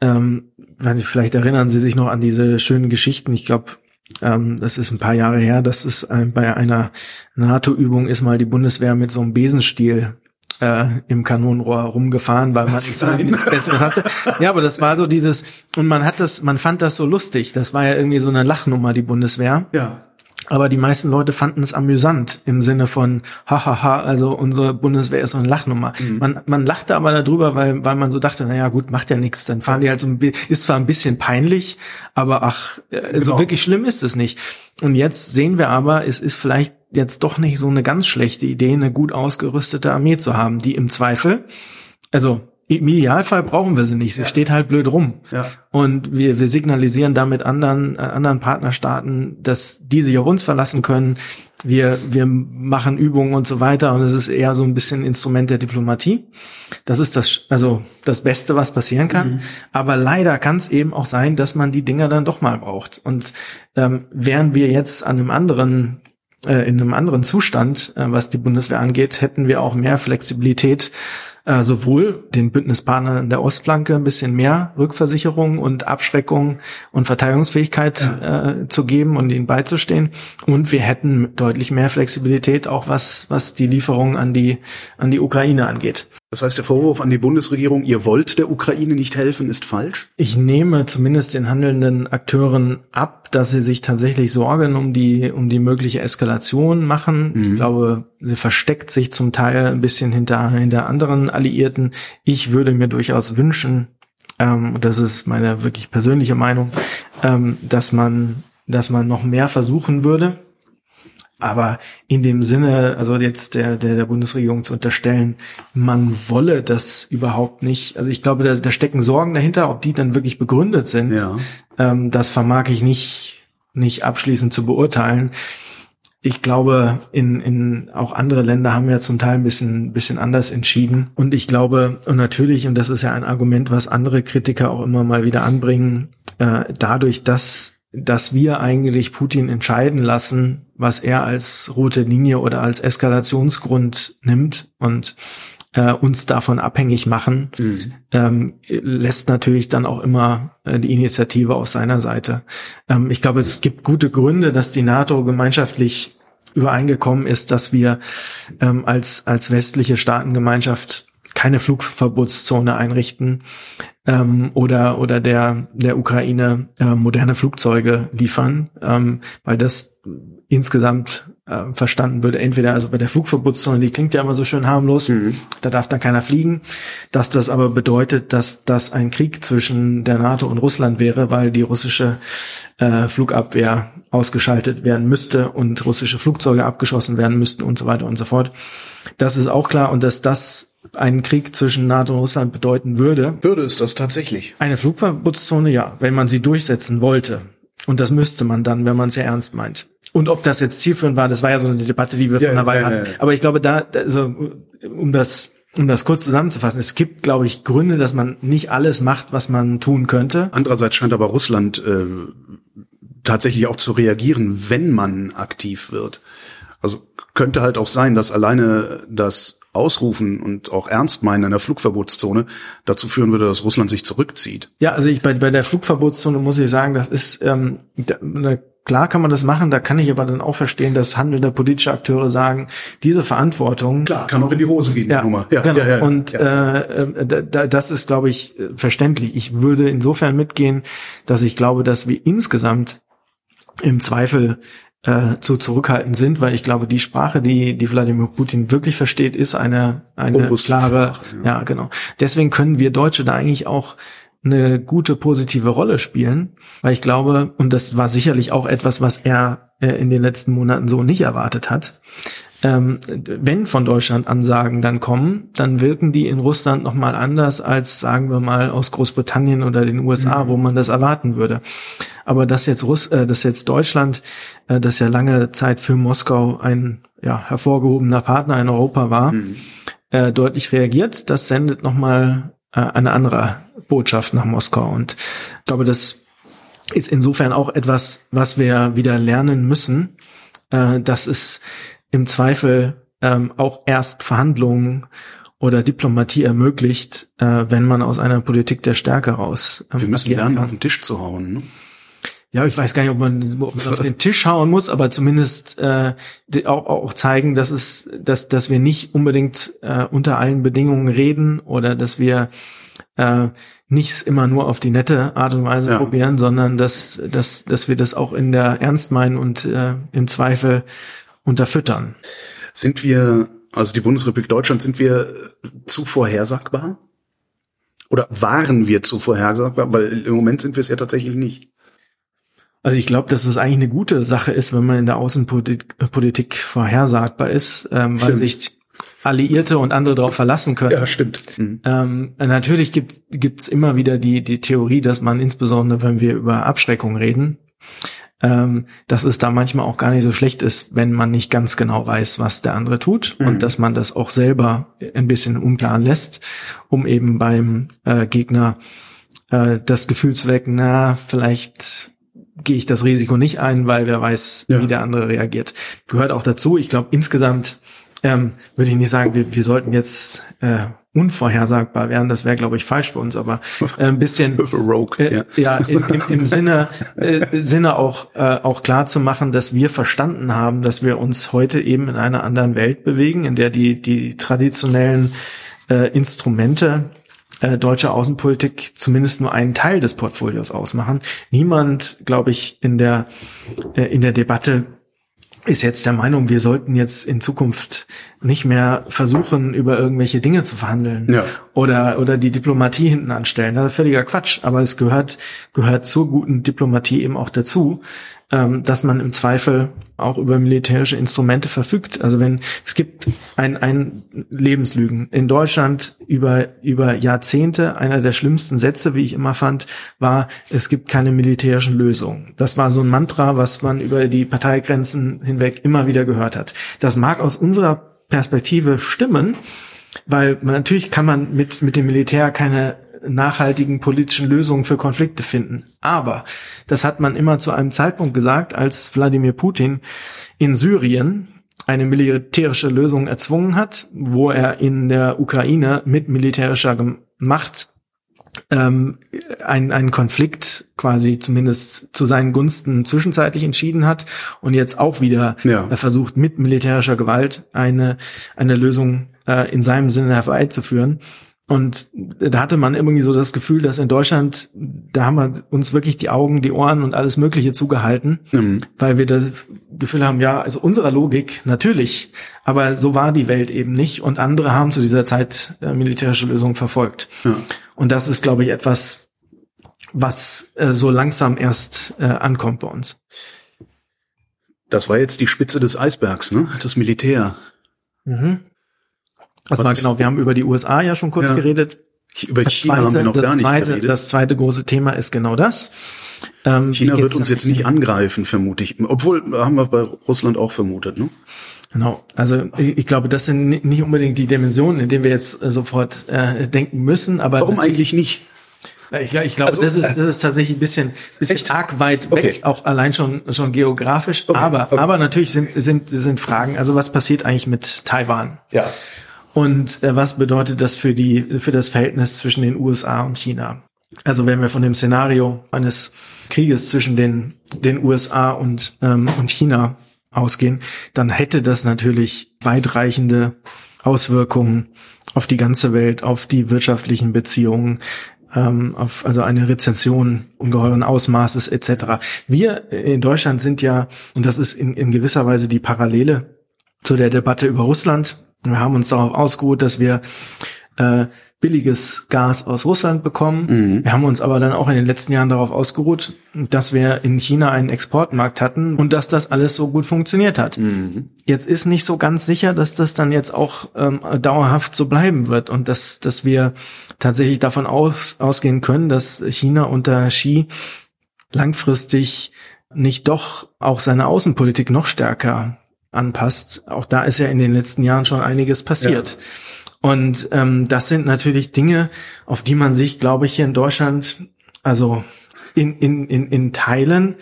ähm, vielleicht erinnern Sie sich noch an diese schönen Geschichten. Ich glaube, ähm, das ist ein paar Jahre her, dass es äh, bei einer NATO-Übung ist mal die Bundeswehr mit so einem Besenstiel äh, im Kanonenrohr rumgefahren, weil man nichts, nichts Besseres hatte. Ja, aber das war so dieses, und man hat das, man fand das so lustig. Das war ja irgendwie so eine Lachnummer, die Bundeswehr. Ja. Aber die meisten Leute fanden es amüsant im Sinne von, hahaha, also unsere Bundeswehr ist so eine Lachnummer. Mhm. Man, man lachte aber darüber, weil, weil man so dachte, naja gut, macht ja nichts. Dann fahren die halt so ein bisschen, ist zwar ein bisschen peinlich, aber ach, äh, genau. so wirklich schlimm ist es nicht. Und jetzt sehen wir aber, es ist vielleicht jetzt doch nicht so eine ganz schlechte Idee, eine gut ausgerüstete Armee zu haben, die im Zweifel, also im Idealfall brauchen wir sie nicht. Sie ja. steht halt blöd rum. Ja. Und wir, wir signalisieren damit anderen, äh, anderen Partnerstaaten, dass die sich auf uns verlassen können. Wir, wir machen Übungen und so weiter. Und es ist eher so ein bisschen Instrument der Diplomatie. Das ist das, also das Beste, was passieren kann. Mhm. Aber leider kann es eben auch sein, dass man die Dinger dann doch mal braucht. Und ähm, wären wir jetzt an einem anderen äh, in einem anderen Zustand, äh, was die Bundeswehr angeht, hätten wir auch mehr Flexibilität äh, sowohl den Bündnispartnern der Ostflanke ein bisschen mehr Rückversicherung und Abschreckung und Verteidigungsfähigkeit ja. äh, zu geben und ihnen beizustehen. Und wir hätten deutlich mehr Flexibilität, auch was, was die Lieferung an die, an die Ukraine angeht. Das heißt, der Vorwurf an die Bundesregierung, ihr wollt der Ukraine nicht helfen, ist falsch? Ich nehme zumindest den handelnden Akteuren ab, dass sie sich tatsächlich Sorgen um die, um die mögliche Eskalation machen. Mhm. Ich glaube, sie versteckt sich zum Teil ein bisschen hinter, hinter anderen Alliierten. Ich würde mir durchaus wünschen, ähm, das ist meine wirklich persönliche Meinung, ähm, dass man, dass man noch mehr versuchen würde, aber in dem Sinne, also jetzt der, der, der Bundesregierung zu unterstellen, man wolle das überhaupt nicht. Also ich glaube, da, da stecken Sorgen dahinter, ob die dann wirklich begründet sind. Ja. Ähm, das vermag ich nicht, nicht abschließend zu beurteilen. Ich glaube, in, in auch andere Länder haben ja zum Teil ein bisschen, bisschen anders entschieden. Und ich glaube, und natürlich, und das ist ja ein Argument, was andere Kritiker auch immer mal wieder anbringen, äh, dadurch, dass dass wir eigentlich Putin entscheiden lassen, was er als rote Linie oder als Eskalationsgrund nimmt und äh, uns davon abhängig machen, mhm. ähm, lässt natürlich dann auch immer äh, die Initiative auf seiner Seite. Ähm, ich glaube, es gibt gute Gründe, dass die NATO gemeinschaftlich übereingekommen ist, dass wir ähm, als, als westliche Staatengemeinschaft keine Flugverbotszone einrichten ähm, oder oder der der Ukraine äh, moderne Flugzeuge liefern, ähm, weil das insgesamt äh, verstanden würde. Entweder also bei der Flugverbotszone, die klingt ja immer so schön harmlos, mhm. da darf dann keiner fliegen, dass das aber bedeutet, dass das ein Krieg zwischen der NATO und Russland wäre, weil die russische äh, Flugabwehr ausgeschaltet werden müsste und russische Flugzeuge abgeschossen werden müssten und so weiter und so fort. Das ist auch klar und dass das einen Krieg zwischen NATO und Russland bedeuten würde. Würde es das tatsächlich? Eine Flugverbotszone, ja, wenn man sie durchsetzen wollte. Und das müsste man dann, wenn man es ja ernst meint. Und ob das jetzt zielführend war, das war ja so eine Debatte, die wir ja, von einer Weile ja, hatten. Ja, Aber ich glaube, da, also, um das, um das kurz zusammenzufassen, es gibt, glaube ich, Gründe, dass man nicht alles macht, was man tun könnte. Andererseits scheint aber Russland äh, tatsächlich auch zu reagieren, wenn man aktiv wird. Also könnte halt auch sein, dass alleine das Ausrufen und auch ernst meinen einer Flugverbotszone dazu führen würde, dass Russland sich zurückzieht. Ja, also ich bei, bei der Flugverbotszone muss ich sagen, das ist ähm, da, klar kann man das machen, da kann ich aber dann auch verstehen, dass handelnde politische Akteure sagen, diese Verantwortung klar kann auch in die Hose gehen. Ja, Nummer. ja, genau. Ja, ja, und. Äh, da, das ist, glaube ich, verständlich. Ich würde insofern mitgehen, dass ich glaube, dass wir insgesamt im Zweifel äh, zu zurückhaltend sind, weil ich glaube, die Sprache, die, die Wladimir Putin wirklich versteht, ist eine, eine klare, ja. ja, genau. Deswegen können wir Deutsche da eigentlich auch eine gute positive Rolle spielen, weil ich glaube, und das war sicherlich auch etwas, was er äh, in den letzten Monaten so nicht erwartet hat, ähm, wenn von Deutschland Ansagen dann kommen, dann wirken die in Russland nochmal anders als, sagen wir mal, aus Großbritannien oder den USA, mhm. wo man das erwarten würde. Aber dass jetzt Russ, äh, dass jetzt Deutschland, äh, das ja lange Zeit für Moskau ein ja, hervorgehobener Partner in Europa war, mhm. äh, deutlich reagiert, das sendet nochmal äh, eine andere Botschaft nach Moskau. Und ich glaube, das ist insofern auch etwas, was wir wieder lernen müssen, äh, dass es im Zweifel ähm, auch erst Verhandlungen oder Diplomatie ermöglicht, äh, wenn man aus einer Politik der Stärke raus. Ähm, Wir müssen lernen, kann. auf den Tisch zu hauen. Ne? Ja, ich weiß gar nicht, ob man, ob man auf den Tisch hauen muss, aber zumindest äh, auch, auch zeigen, dass es, dass, dass wir nicht unbedingt äh, unter allen Bedingungen reden oder dass wir äh, nichts immer nur auf die nette Art und Weise ja. probieren, sondern dass, dass, dass wir das auch in der Ernst meinen und äh, im Zweifel unterfüttern. Sind wir, also die Bundesrepublik Deutschland, sind wir zu vorhersagbar? Oder waren wir zu vorhersagbar? Weil im Moment sind wir es ja tatsächlich nicht. Also ich glaube, dass es eigentlich eine gute Sache ist, wenn man in der Außenpolitik vorhersagbar ist, ähm, weil sich Alliierte und andere darauf verlassen können. Ja, stimmt. Mhm. Ähm, natürlich gibt gibt's immer wieder die die Theorie, dass man insbesondere, wenn wir über Abschreckung reden, ähm, dass es da manchmal auch gar nicht so schlecht ist, wenn man nicht ganz genau weiß, was der andere tut mhm. und dass man das auch selber ein bisschen unklaren lässt, um eben beim äh, Gegner äh, das Gefühl zu wecken, na, vielleicht gehe ich das Risiko nicht ein, weil wer weiß, ja. wie der andere reagiert. Gehört auch dazu. Ich glaube, insgesamt ähm, würde ich nicht sagen, wir, wir sollten jetzt äh, unvorhersagbar werden. Das wäre, glaube ich, falsch für uns, aber äh, ein bisschen Rogue, äh, ja, ja im, im, im Sinne äh, Sinne auch äh, auch klar zu machen, dass wir verstanden haben, dass wir uns heute eben in einer anderen Welt bewegen, in der die die traditionellen äh, Instrumente äh, deutsche Außenpolitik zumindest nur einen Teil des Portfolios ausmachen. Niemand, glaube ich, in der äh, in der Debatte ist jetzt der Meinung, wir sollten jetzt in Zukunft nicht mehr versuchen, über irgendwelche Dinge zu verhandeln ja. oder, oder die Diplomatie hinten anstellen. Das ist völliger Quatsch, aber es gehört, gehört zur guten Diplomatie eben auch dazu, ähm, dass man im Zweifel auch über militärische Instrumente verfügt. Also wenn es gibt ein, ein Lebenslügen in Deutschland über, über Jahrzehnte, einer der schlimmsten Sätze, wie ich immer fand, war, es gibt keine militärischen Lösungen. Das war so ein Mantra, was man über die Parteigrenzen hinweg immer wieder gehört hat. Das mag aus unserer Perspektive stimmen, weil natürlich kann man mit, mit dem Militär keine nachhaltigen politischen Lösungen für Konflikte finden. Aber das hat man immer zu einem Zeitpunkt gesagt, als Wladimir Putin in Syrien eine militärische Lösung erzwungen hat, wo er in der Ukraine mit militärischer Macht ähm, einen, einen Konflikt quasi zumindest zu seinen Gunsten zwischenzeitlich entschieden hat und jetzt auch wieder ja. versucht mit militärischer Gewalt eine eine Lösung äh, in seinem Sinne herbeizuführen. Und da hatte man irgendwie so das Gefühl, dass in Deutschland, da haben wir uns wirklich die Augen, die Ohren und alles Mögliche zugehalten, mhm. weil wir das Gefühl haben, ja, also unserer Logik natürlich, aber so war die Welt eben nicht und andere haben zu dieser Zeit äh, militärische Lösungen verfolgt. Ja. Und das ist, glaube ich, etwas, was äh, so langsam erst äh, ankommt bei uns. Das war jetzt die Spitze des Eisbergs, ne? Das Militär. Mhm. Was, war genau? Wir haben über die USA ja schon kurz ja. geredet. Über das China zweite, haben wir noch gar zweite, nicht geredet. Das zweite große Thema ist genau das. Ähm, China wird uns jetzt nicht angreifen, vermute ich. Obwohl, haben wir bei Russland auch vermutet, ne? Genau, also ich glaube, das sind nicht unbedingt die Dimensionen, in denen wir jetzt äh, sofort äh, denken müssen. Aber warum eigentlich nicht? Ich, ich glaube, also, das ist das ist tatsächlich ein bisschen bisschen echt? arg weit weg, okay. auch allein schon schon geografisch. Okay. Aber okay. aber natürlich sind sind sind Fragen. Also was passiert eigentlich mit Taiwan? Ja. Und äh, was bedeutet das für die, für das Verhältnis zwischen den USA und China? Also wenn wir von dem Szenario eines Krieges zwischen den, den USA und, ähm, und China ausgehen, dann hätte das natürlich weitreichende Auswirkungen auf die ganze Welt, auf die wirtschaftlichen Beziehungen, ähm, auf also eine Rezession ungeheuren Ausmaßes etc. Wir in Deutschland sind ja, und das ist in, in gewisser Weise die Parallele zu der Debatte über Russland, wir haben uns darauf ausgeruht, dass wir äh, billiges Gas aus Russland bekommen. Mhm. Wir haben uns aber dann auch in den letzten Jahren darauf ausgeruht, dass wir in China einen Exportmarkt hatten und dass das alles so gut funktioniert hat. Mhm. Jetzt ist nicht so ganz sicher, dass das dann jetzt auch ähm, dauerhaft so bleiben wird und dass, dass wir tatsächlich davon aus, ausgehen können, dass China unter Xi langfristig nicht doch auch seine Außenpolitik noch stärker anpasst. Auch da ist ja in den letzten Jahren schon einiges passiert. Ja. Und ähm, das sind natürlich Dinge, auf die man sich, glaube ich, hier in Deutschland, also in, in, in, in Teilen,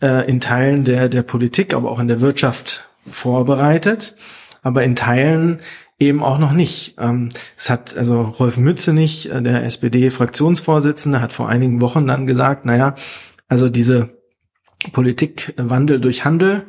äh, in Teilen der, der Politik, aber auch in der Wirtschaft vorbereitet, aber in Teilen eben auch noch nicht. Ähm, es hat also Rolf Mützenich, äh, der SPD-Fraktionsvorsitzende, hat vor einigen Wochen dann gesagt, naja, also diese Politikwandel durch Handel,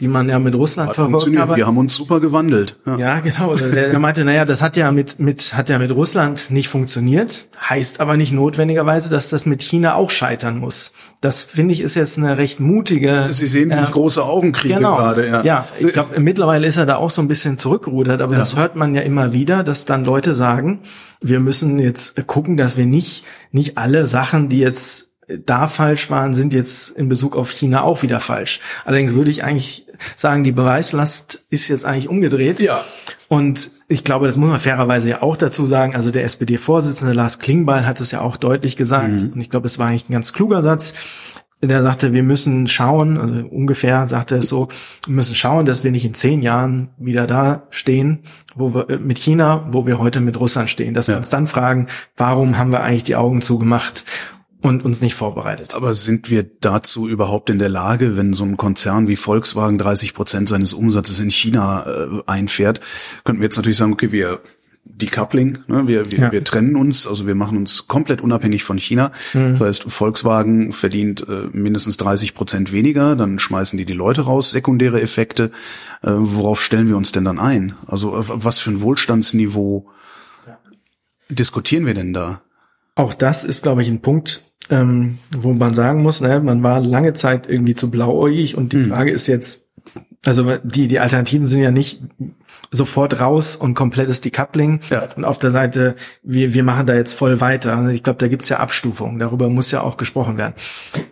die man ja mit Russland hat verfolgt hat. Wir haben uns super gewandelt. Ja, ja genau. Also der meinte, naja, das hat ja mit, mit, hat ja mit Russland nicht funktioniert, heißt aber nicht notwendigerweise, dass das mit China auch scheitern muss. Das finde ich ist jetzt eine recht mutige. Sie sehen, wie äh, große Augen kriegen genau, gerade. Ja, ja ich glaube, mittlerweile ist er da auch so ein bisschen zurückgerudert, aber ja. das hört man ja immer wieder, dass dann Leute sagen, wir müssen jetzt gucken, dass wir nicht, nicht alle Sachen, die jetzt da falsch waren, sind jetzt in Bezug auf China auch wieder falsch. Allerdings würde ich eigentlich sagen, die Beweislast ist jetzt eigentlich umgedreht. Ja. Und ich glaube, das muss man fairerweise ja auch dazu sagen. Also der SPD-Vorsitzende Lars Klingbeil hat es ja auch deutlich gesagt. Mhm. Und ich glaube, es war eigentlich ein ganz kluger Satz. Der sagte, wir müssen schauen, also ungefähr sagte er es so, wir müssen schauen, dass wir nicht in zehn Jahren wieder da stehen, wo wir äh, mit China, wo wir heute mit Russland stehen. Dass ja. wir uns dann fragen, warum haben wir eigentlich die Augen zugemacht und uns nicht vorbereitet. Aber sind wir dazu überhaupt in der Lage, wenn so ein Konzern wie Volkswagen 30 Prozent seines Umsatzes in China äh, einfährt, könnten wir jetzt natürlich sagen, okay, wir Decoupling, ne? wir, wir, ja. wir trennen uns, also wir machen uns komplett unabhängig von China. Mhm. Das heißt, Volkswagen verdient äh, mindestens 30 Prozent weniger, dann schmeißen die die Leute raus, sekundäre Effekte. Äh, worauf stellen wir uns denn dann ein? Also was für ein Wohlstandsniveau ja. diskutieren wir denn da? Auch das ist, glaube ich, ein Punkt, ähm, wo man sagen muss, ne, man war lange Zeit irgendwie zu blauäugig und die mhm. Frage ist jetzt, also die, die Alternativen sind ja nicht sofort raus und komplettes Decoupling. Ja. Und auf der Seite, wir, wir machen da jetzt voll weiter. Also ich glaube, da gibt's ja Abstufungen. Darüber muss ja auch gesprochen werden.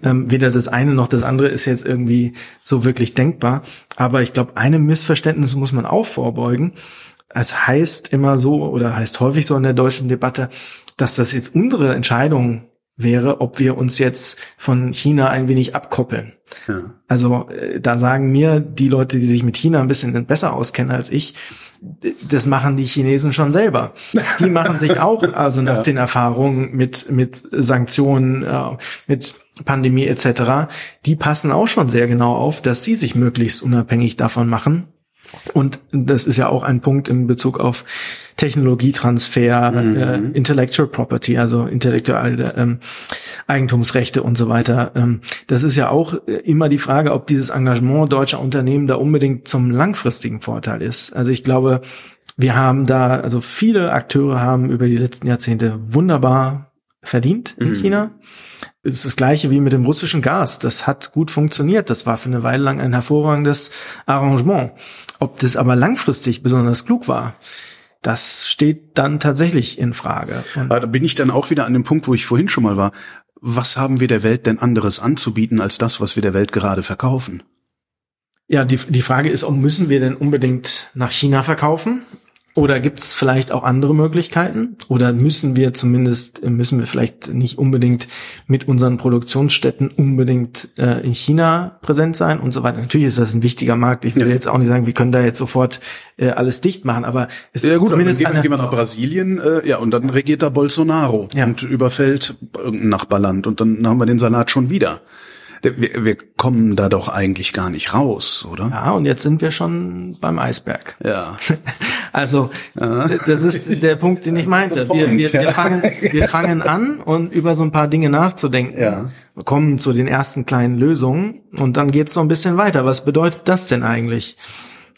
Ähm, weder das eine noch das andere ist jetzt irgendwie so wirklich denkbar. Aber ich glaube, einem Missverständnis muss man auch vorbeugen. Es heißt immer so oder heißt häufig so in der deutschen Debatte, dass das jetzt unsere Entscheidung wäre, ob wir uns jetzt von China ein wenig abkoppeln. Ja. Also äh, da sagen mir die Leute, die sich mit China ein bisschen besser auskennen als ich, das machen die Chinesen schon selber. Die machen sich auch, also nach ja. den Erfahrungen mit mit Sanktionen, äh, mit Pandemie etc., die passen auch schon sehr genau auf, dass sie sich möglichst unabhängig davon machen und das ist ja auch ein Punkt in Bezug auf Technologietransfer, mhm. äh, Intellectual Property, also intellektuelle ähm, Eigentumsrechte und so weiter. Ähm, das ist ja auch immer die Frage, ob dieses Engagement deutscher Unternehmen da unbedingt zum langfristigen Vorteil ist. Also ich glaube, wir haben da, also viele Akteure haben über die letzten Jahrzehnte wunderbar verdient in mhm. China. Es ist das gleiche wie mit dem russischen Gas. Das hat gut funktioniert. Das war für eine Weile lang ein hervorragendes Arrangement. Ob das aber langfristig besonders klug war, das steht dann tatsächlich in Frage. Und da bin ich dann auch wieder an dem Punkt, wo ich vorhin schon mal war. Was haben wir der Welt denn anderes anzubieten als das, was wir der Welt gerade verkaufen? Ja, die, die Frage ist, müssen wir denn unbedingt nach China verkaufen? Oder gibt es vielleicht auch andere Möglichkeiten? Oder müssen wir zumindest, müssen wir vielleicht nicht unbedingt mit unseren Produktionsstätten unbedingt äh, in China präsent sein und so weiter? Natürlich ist das ein wichtiger Markt. Ich will ja. jetzt auch nicht sagen, wir können da jetzt sofort äh, alles dicht machen, aber es ja, ist gut, zumindest dann gehen, wir nach Brasilien, äh, ja, und dann regiert da Bolsonaro ja. und überfällt irgendein Nachbarland und dann haben wir den Salat schon wieder wir, wir kommen da doch eigentlich gar nicht raus, oder? Ja, und jetzt sind wir schon beim Eisberg. Ja. Also das ist der Punkt, den ich meinte. Wir, wir, wir, fangen, wir fangen an und über so ein paar Dinge nachzudenken. Ja. Kommen zu den ersten kleinen Lösungen und dann geht's so ein bisschen weiter. Was bedeutet das denn eigentlich?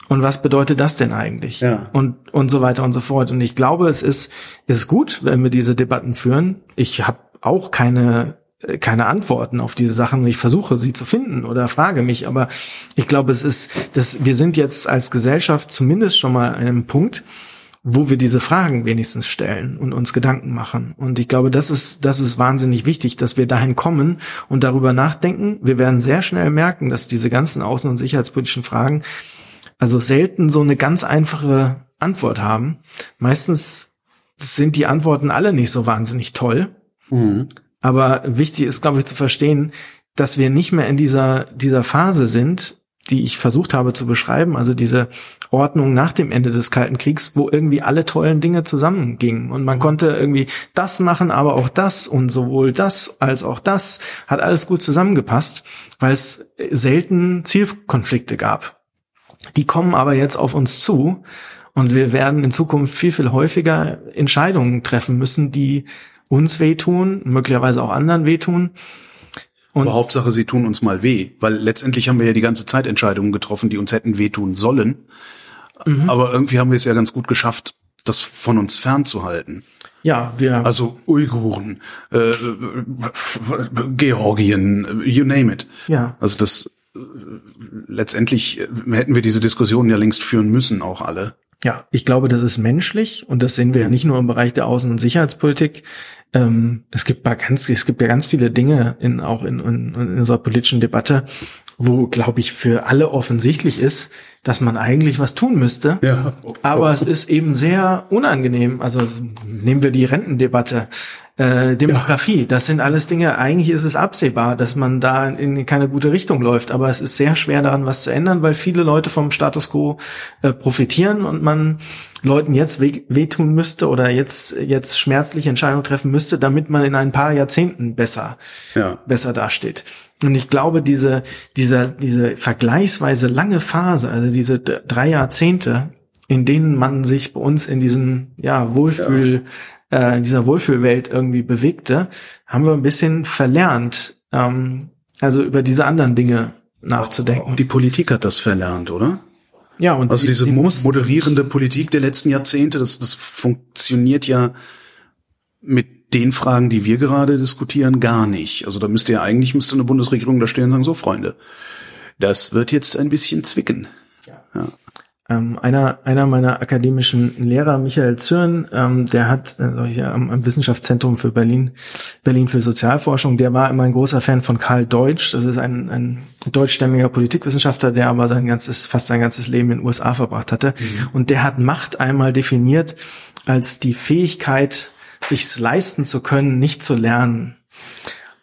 Und was bedeutet das denn eigentlich? Ja. Und, und so weiter und so fort. Und ich glaube, es ist, ist gut, wenn wir diese Debatten führen. Ich habe auch keine keine Antworten auf diese Sachen. Ich versuche sie zu finden oder frage mich, aber ich glaube, es ist, dass wir sind jetzt als Gesellschaft zumindest schon mal an einem Punkt, wo wir diese Fragen wenigstens stellen und uns Gedanken machen. Und ich glaube, das ist, das ist wahnsinnig wichtig, dass wir dahin kommen und darüber nachdenken. Wir werden sehr schnell merken, dass diese ganzen außen- und sicherheitspolitischen Fragen also selten so eine ganz einfache Antwort haben. Meistens sind die Antworten alle nicht so wahnsinnig toll. Mhm. Aber wichtig ist, glaube ich, zu verstehen, dass wir nicht mehr in dieser, dieser Phase sind, die ich versucht habe zu beschreiben, also diese Ordnung nach dem Ende des Kalten Kriegs, wo irgendwie alle tollen Dinge zusammengingen und man konnte irgendwie das machen, aber auch das und sowohl das als auch das hat alles gut zusammengepasst, weil es selten Zielkonflikte gab. Die kommen aber jetzt auf uns zu und wir werden in Zukunft viel, viel häufiger Entscheidungen treffen müssen, die uns wehtun, möglicherweise auch anderen wehtun und Aber Hauptsache, sie tun uns mal weh, weil letztendlich haben wir ja die ganze Zeit Entscheidungen getroffen, die uns hätten wehtun sollen. Mhm. Aber irgendwie haben wir es ja ganz gut geschafft, das von uns fernzuhalten. Ja, wir. Also Uiguren, äh, Georgien, you name it. Ja. Also das äh, letztendlich hätten wir diese Diskussion ja längst führen müssen, auch alle. Ja, ich glaube, das ist menschlich und das sehen wir ja nicht nur im Bereich der Außen- und Sicherheitspolitik. Ähm, es gibt ganz, es gibt ja ganz viele Dinge in, auch in, in, in unserer politischen Debatte, wo, glaube ich, für alle offensichtlich ist, dass man eigentlich was tun müsste. Ja. Aber es ist eben sehr unangenehm. Also nehmen wir die Rentendebatte, äh, Demografie. Ja. Das sind alles Dinge, eigentlich ist es absehbar, dass man da in keine gute Richtung läuft. Aber es ist sehr schwer daran, was zu ändern, weil viele Leute vom Status quo äh, profitieren und man Leuten jetzt weh, wehtun müsste oder jetzt, jetzt schmerzliche Entscheidungen treffen müsste, damit man in ein paar Jahrzehnten besser, ja. besser dasteht. Und ich glaube, diese, dieser, diese vergleichsweise lange Phase, also diese drei Jahrzehnte, in denen man sich bei uns in diesen, ja, Wohlfühl, ja. Äh, in dieser Wohlfühlwelt irgendwie bewegte, haben wir ein bisschen verlernt, ähm, also über diese anderen Dinge nachzudenken. Die Politik hat das verlernt, oder? Ja, und also die, diese die moderierende Politik der letzten Jahrzehnte, das, das funktioniert ja mit den Fragen, die wir gerade diskutieren, gar nicht. Also da müsste ja eigentlich müsste eine Bundesregierung da stehen und sagen, so Freunde, das wird jetzt ein bisschen zwicken. Ja. ja. Ähm, einer, einer meiner akademischen Lehrer, Michael Zürn, ähm, der hat äh, hier am, am, Wissenschaftszentrum für Berlin, Berlin für Sozialforschung, der war immer ein großer Fan von Karl Deutsch. Das ist ein, ein deutschstämmiger Politikwissenschaftler, der aber sein ganzes, fast sein ganzes Leben in den USA verbracht hatte. Mhm. Und der hat Macht einmal definiert als die Fähigkeit, sich's leisten zu können, nicht zu lernen.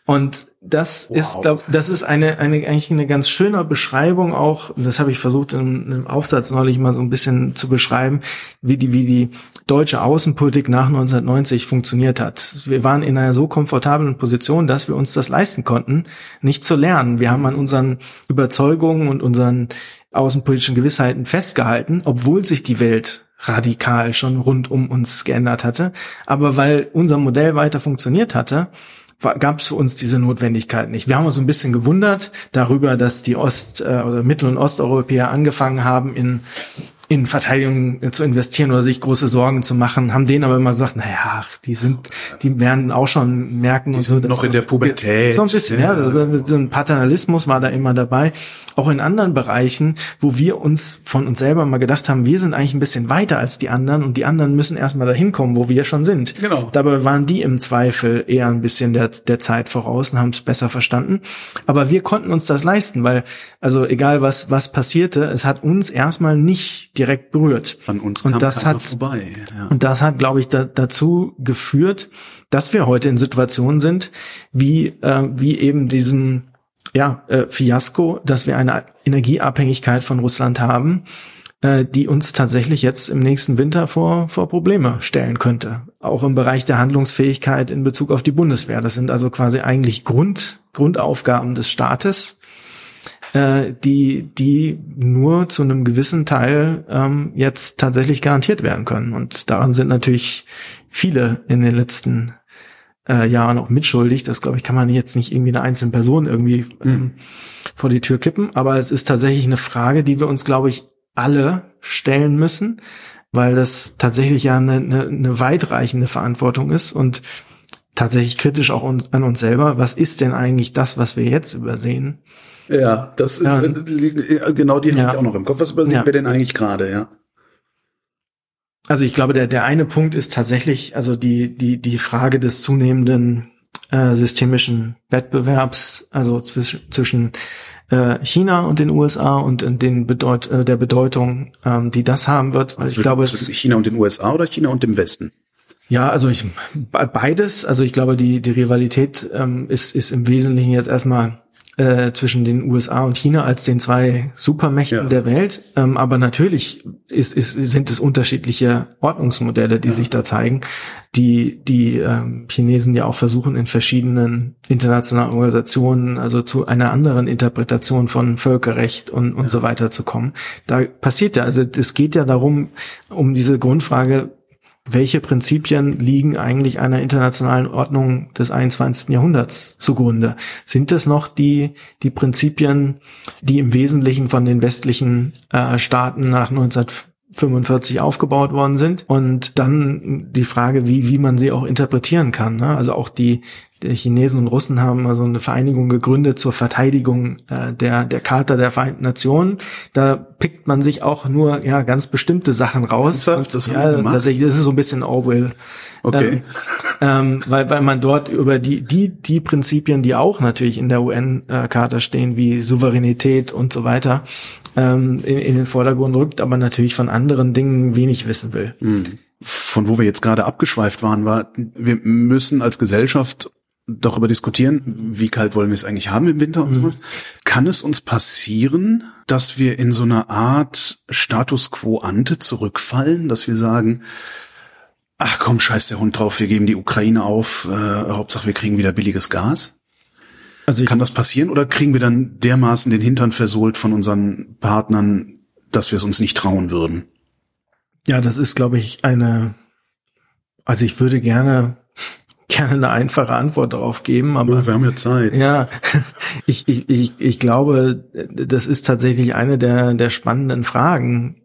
Und das wow. ist, glaube das ist eine, eine eigentlich eine ganz schöne Beschreibung auch. Das habe ich versucht in einem Aufsatz neulich mal so ein bisschen zu beschreiben, wie die wie die deutsche Außenpolitik nach 1990 funktioniert hat. Wir waren in einer so komfortablen Position, dass wir uns das leisten konnten, nicht zu lernen. Wir haben an unseren Überzeugungen und unseren außenpolitischen Gewissheiten festgehalten, obwohl sich die Welt radikal schon rund um uns geändert hatte. Aber weil unser Modell weiter funktioniert hatte, gab es für uns diese Notwendigkeit nicht. Wir haben uns ein bisschen gewundert darüber, dass die Ost- äh, oder Mittel- und Osteuropäer angefangen haben, in in Verteidigung zu investieren oder sich große Sorgen zu machen, haben denen aber immer gesagt, naja, die sind, die werden auch schon merken die und so. noch in der Pubertät. So ein bisschen, ja, ja so ein Paternalismus war da immer dabei. Auch in anderen Bereichen, wo wir uns von uns selber mal gedacht haben, wir sind eigentlich ein bisschen weiter als die anderen und die anderen müssen erstmal dahin kommen, wo wir schon sind. Genau. Dabei waren die im Zweifel eher ein bisschen der, der Zeit voraus und haben es besser verstanden. Aber wir konnten uns das leisten, weil, also egal was, was passierte, es hat uns erstmal nicht direkt berührt. An uns und das hat vorbei. Ja. Und das hat, glaube ich, da, dazu geführt, dass wir heute in Situationen sind, wie äh, wie eben diesen ja äh, Fiasko, dass wir eine Energieabhängigkeit von Russland haben, äh, die uns tatsächlich jetzt im nächsten Winter vor vor Probleme stellen könnte. Auch im Bereich der Handlungsfähigkeit in Bezug auf die Bundeswehr. Das sind also quasi eigentlich Grund Grundaufgaben des Staates äh, die, die nur zu einem gewissen Teil ähm, jetzt tatsächlich garantiert werden können. Und daran sind natürlich viele in den letzten äh, Jahren auch mitschuldig. Das, glaube ich, kann man jetzt nicht irgendwie eine einzelne Person irgendwie ähm, mhm. vor die Tür kippen. Aber es ist tatsächlich eine Frage, die wir uns, glaube ich, alle stellen müssen, weil das tatsächlich ja eine, eine, eine weitreichende Verantwortung ist und tatsächlich kritisch auch uns, an uns selber. Was ist denn eigentlich das, was wir jetzt übersehen? Ja, das ist ja. Äh, genau die ja. habe ich auch noch im Kopf. Was übersehen ja. wir denn eigentlich gerade, ja? Also ich glaube, der, der eine Punkt ist tatsächlich, also die, die, die Frage des zunehmenden äh, systemischen Wettbewerbs, also zwischen, zwischen äh, China und den USA und den Bedeut äh, der Bedeutung, ähm, die das haben wird. Weil also ich glaube, China und den USA oder China und dem Westen? Ja, also ich beides. Also ich glaube, die die Rivalität ähm, ist ist im Wesentlichen jetzt erstmal äh, zwischen den USA und China als den zwei Supermächten ja. der Welt. Ähm, aber natürlich ist, ist, sind es unterschiedliche Ordnungsmodelle, die ja. sich da zeigen, die die ähm, Chinesen ja auch versuchen in verschiedenen internationalen Organisationen, also zu einer anderen Interpretation von Völkerrecht und, und ja. so weiter zu kommen. Da passiert ja, also es geht ja darum, um diese Grundfrage, welche Prinzipien liegen eigentlich einer internationalen Ordnung des 21. Jahrhunderts zugrunde? Sind es noch die, die Prinzipien, die im Wesentlichen von den westlichen äh, Staaten nach 1945 aufgebaut worden sind? Und dann die Frage, wie, wie man sie auch interpretieren kann. Ne? Also auch die, die Chinesen und Russen haben also eine Vereinigung gegründet zur Verteidigung äh, der der Charta der Vereinten Nationen. Da pickt man sich auch nur ja ganz bestimmte Sachen raus. Und, das, ja, tatsächlich, das ist so ein bisschen Orwell. Okay. Ähm, ähm, weil weil man dort über die die die Prinzipien, die auch natürlich in der UN-Charta stehen, wie Souveränität und so weiter, ähm, in, in den Vordergrund rückt, aber natürlich von anderen Dingen wenig wissen will. Hm von wo wir jetzt gerade abgeschweift waren, war, wir müssen als Gesellschaft darüber diskutieren, wie kalt wollen wir es eigentlich haben im Winter und mhm. sowas. Kann es uns passieren, dass wir in so einer Art Status quo ante zurückfallen, dass wir sagen, ach komm, scheiß der Hund drauf, wir geben die Ukraine auf, äh, Hauptsache wir kriegen wieder billiges Gas? Also Kann das passieren oder kriegen wir dann dermaßen den Hintern versohlt von unseren Partnern, dass wir es uns nicht trauen würden? Ja, das ist, glaube ich, eine, also ich würde gerne gerne eine einfache Antwort darauf geben, aber wir haben ja Zeit. Ja, ich, ich, ich, ich glaube, das ist tatsächlich eine der, der spannenden Fragen,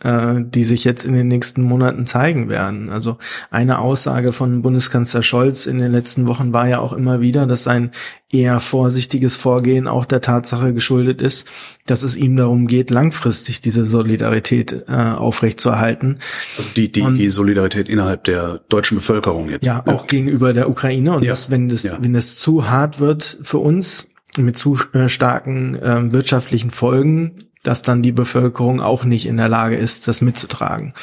äh, die sich jetzt in den nächsten Monaten zeigen werden. Also eine Aussage von Bundeskanzler Scholz in den letzten Wochen war ja auch immer wieder, dass sein eher vorsichtiges Vorgehen auch der Tatsache geschuldet ist, dass es ihm darum geht, langfristig diese Solidarität äh, aufrechtzuerhalten. Die, die, und, die Solidarität innerhalb der deutschen Bevölkerung jetzt. Ja, auch ja. gegenüber der Ukraine. Und ja. das, wenn das, ja. wenn es zu hart wird für uns, mit zu äh, starken äh, wirtschaftlichen Folgen, dass dann die Bevölkerung auch nicht in der Lage ist, das mitzutragen.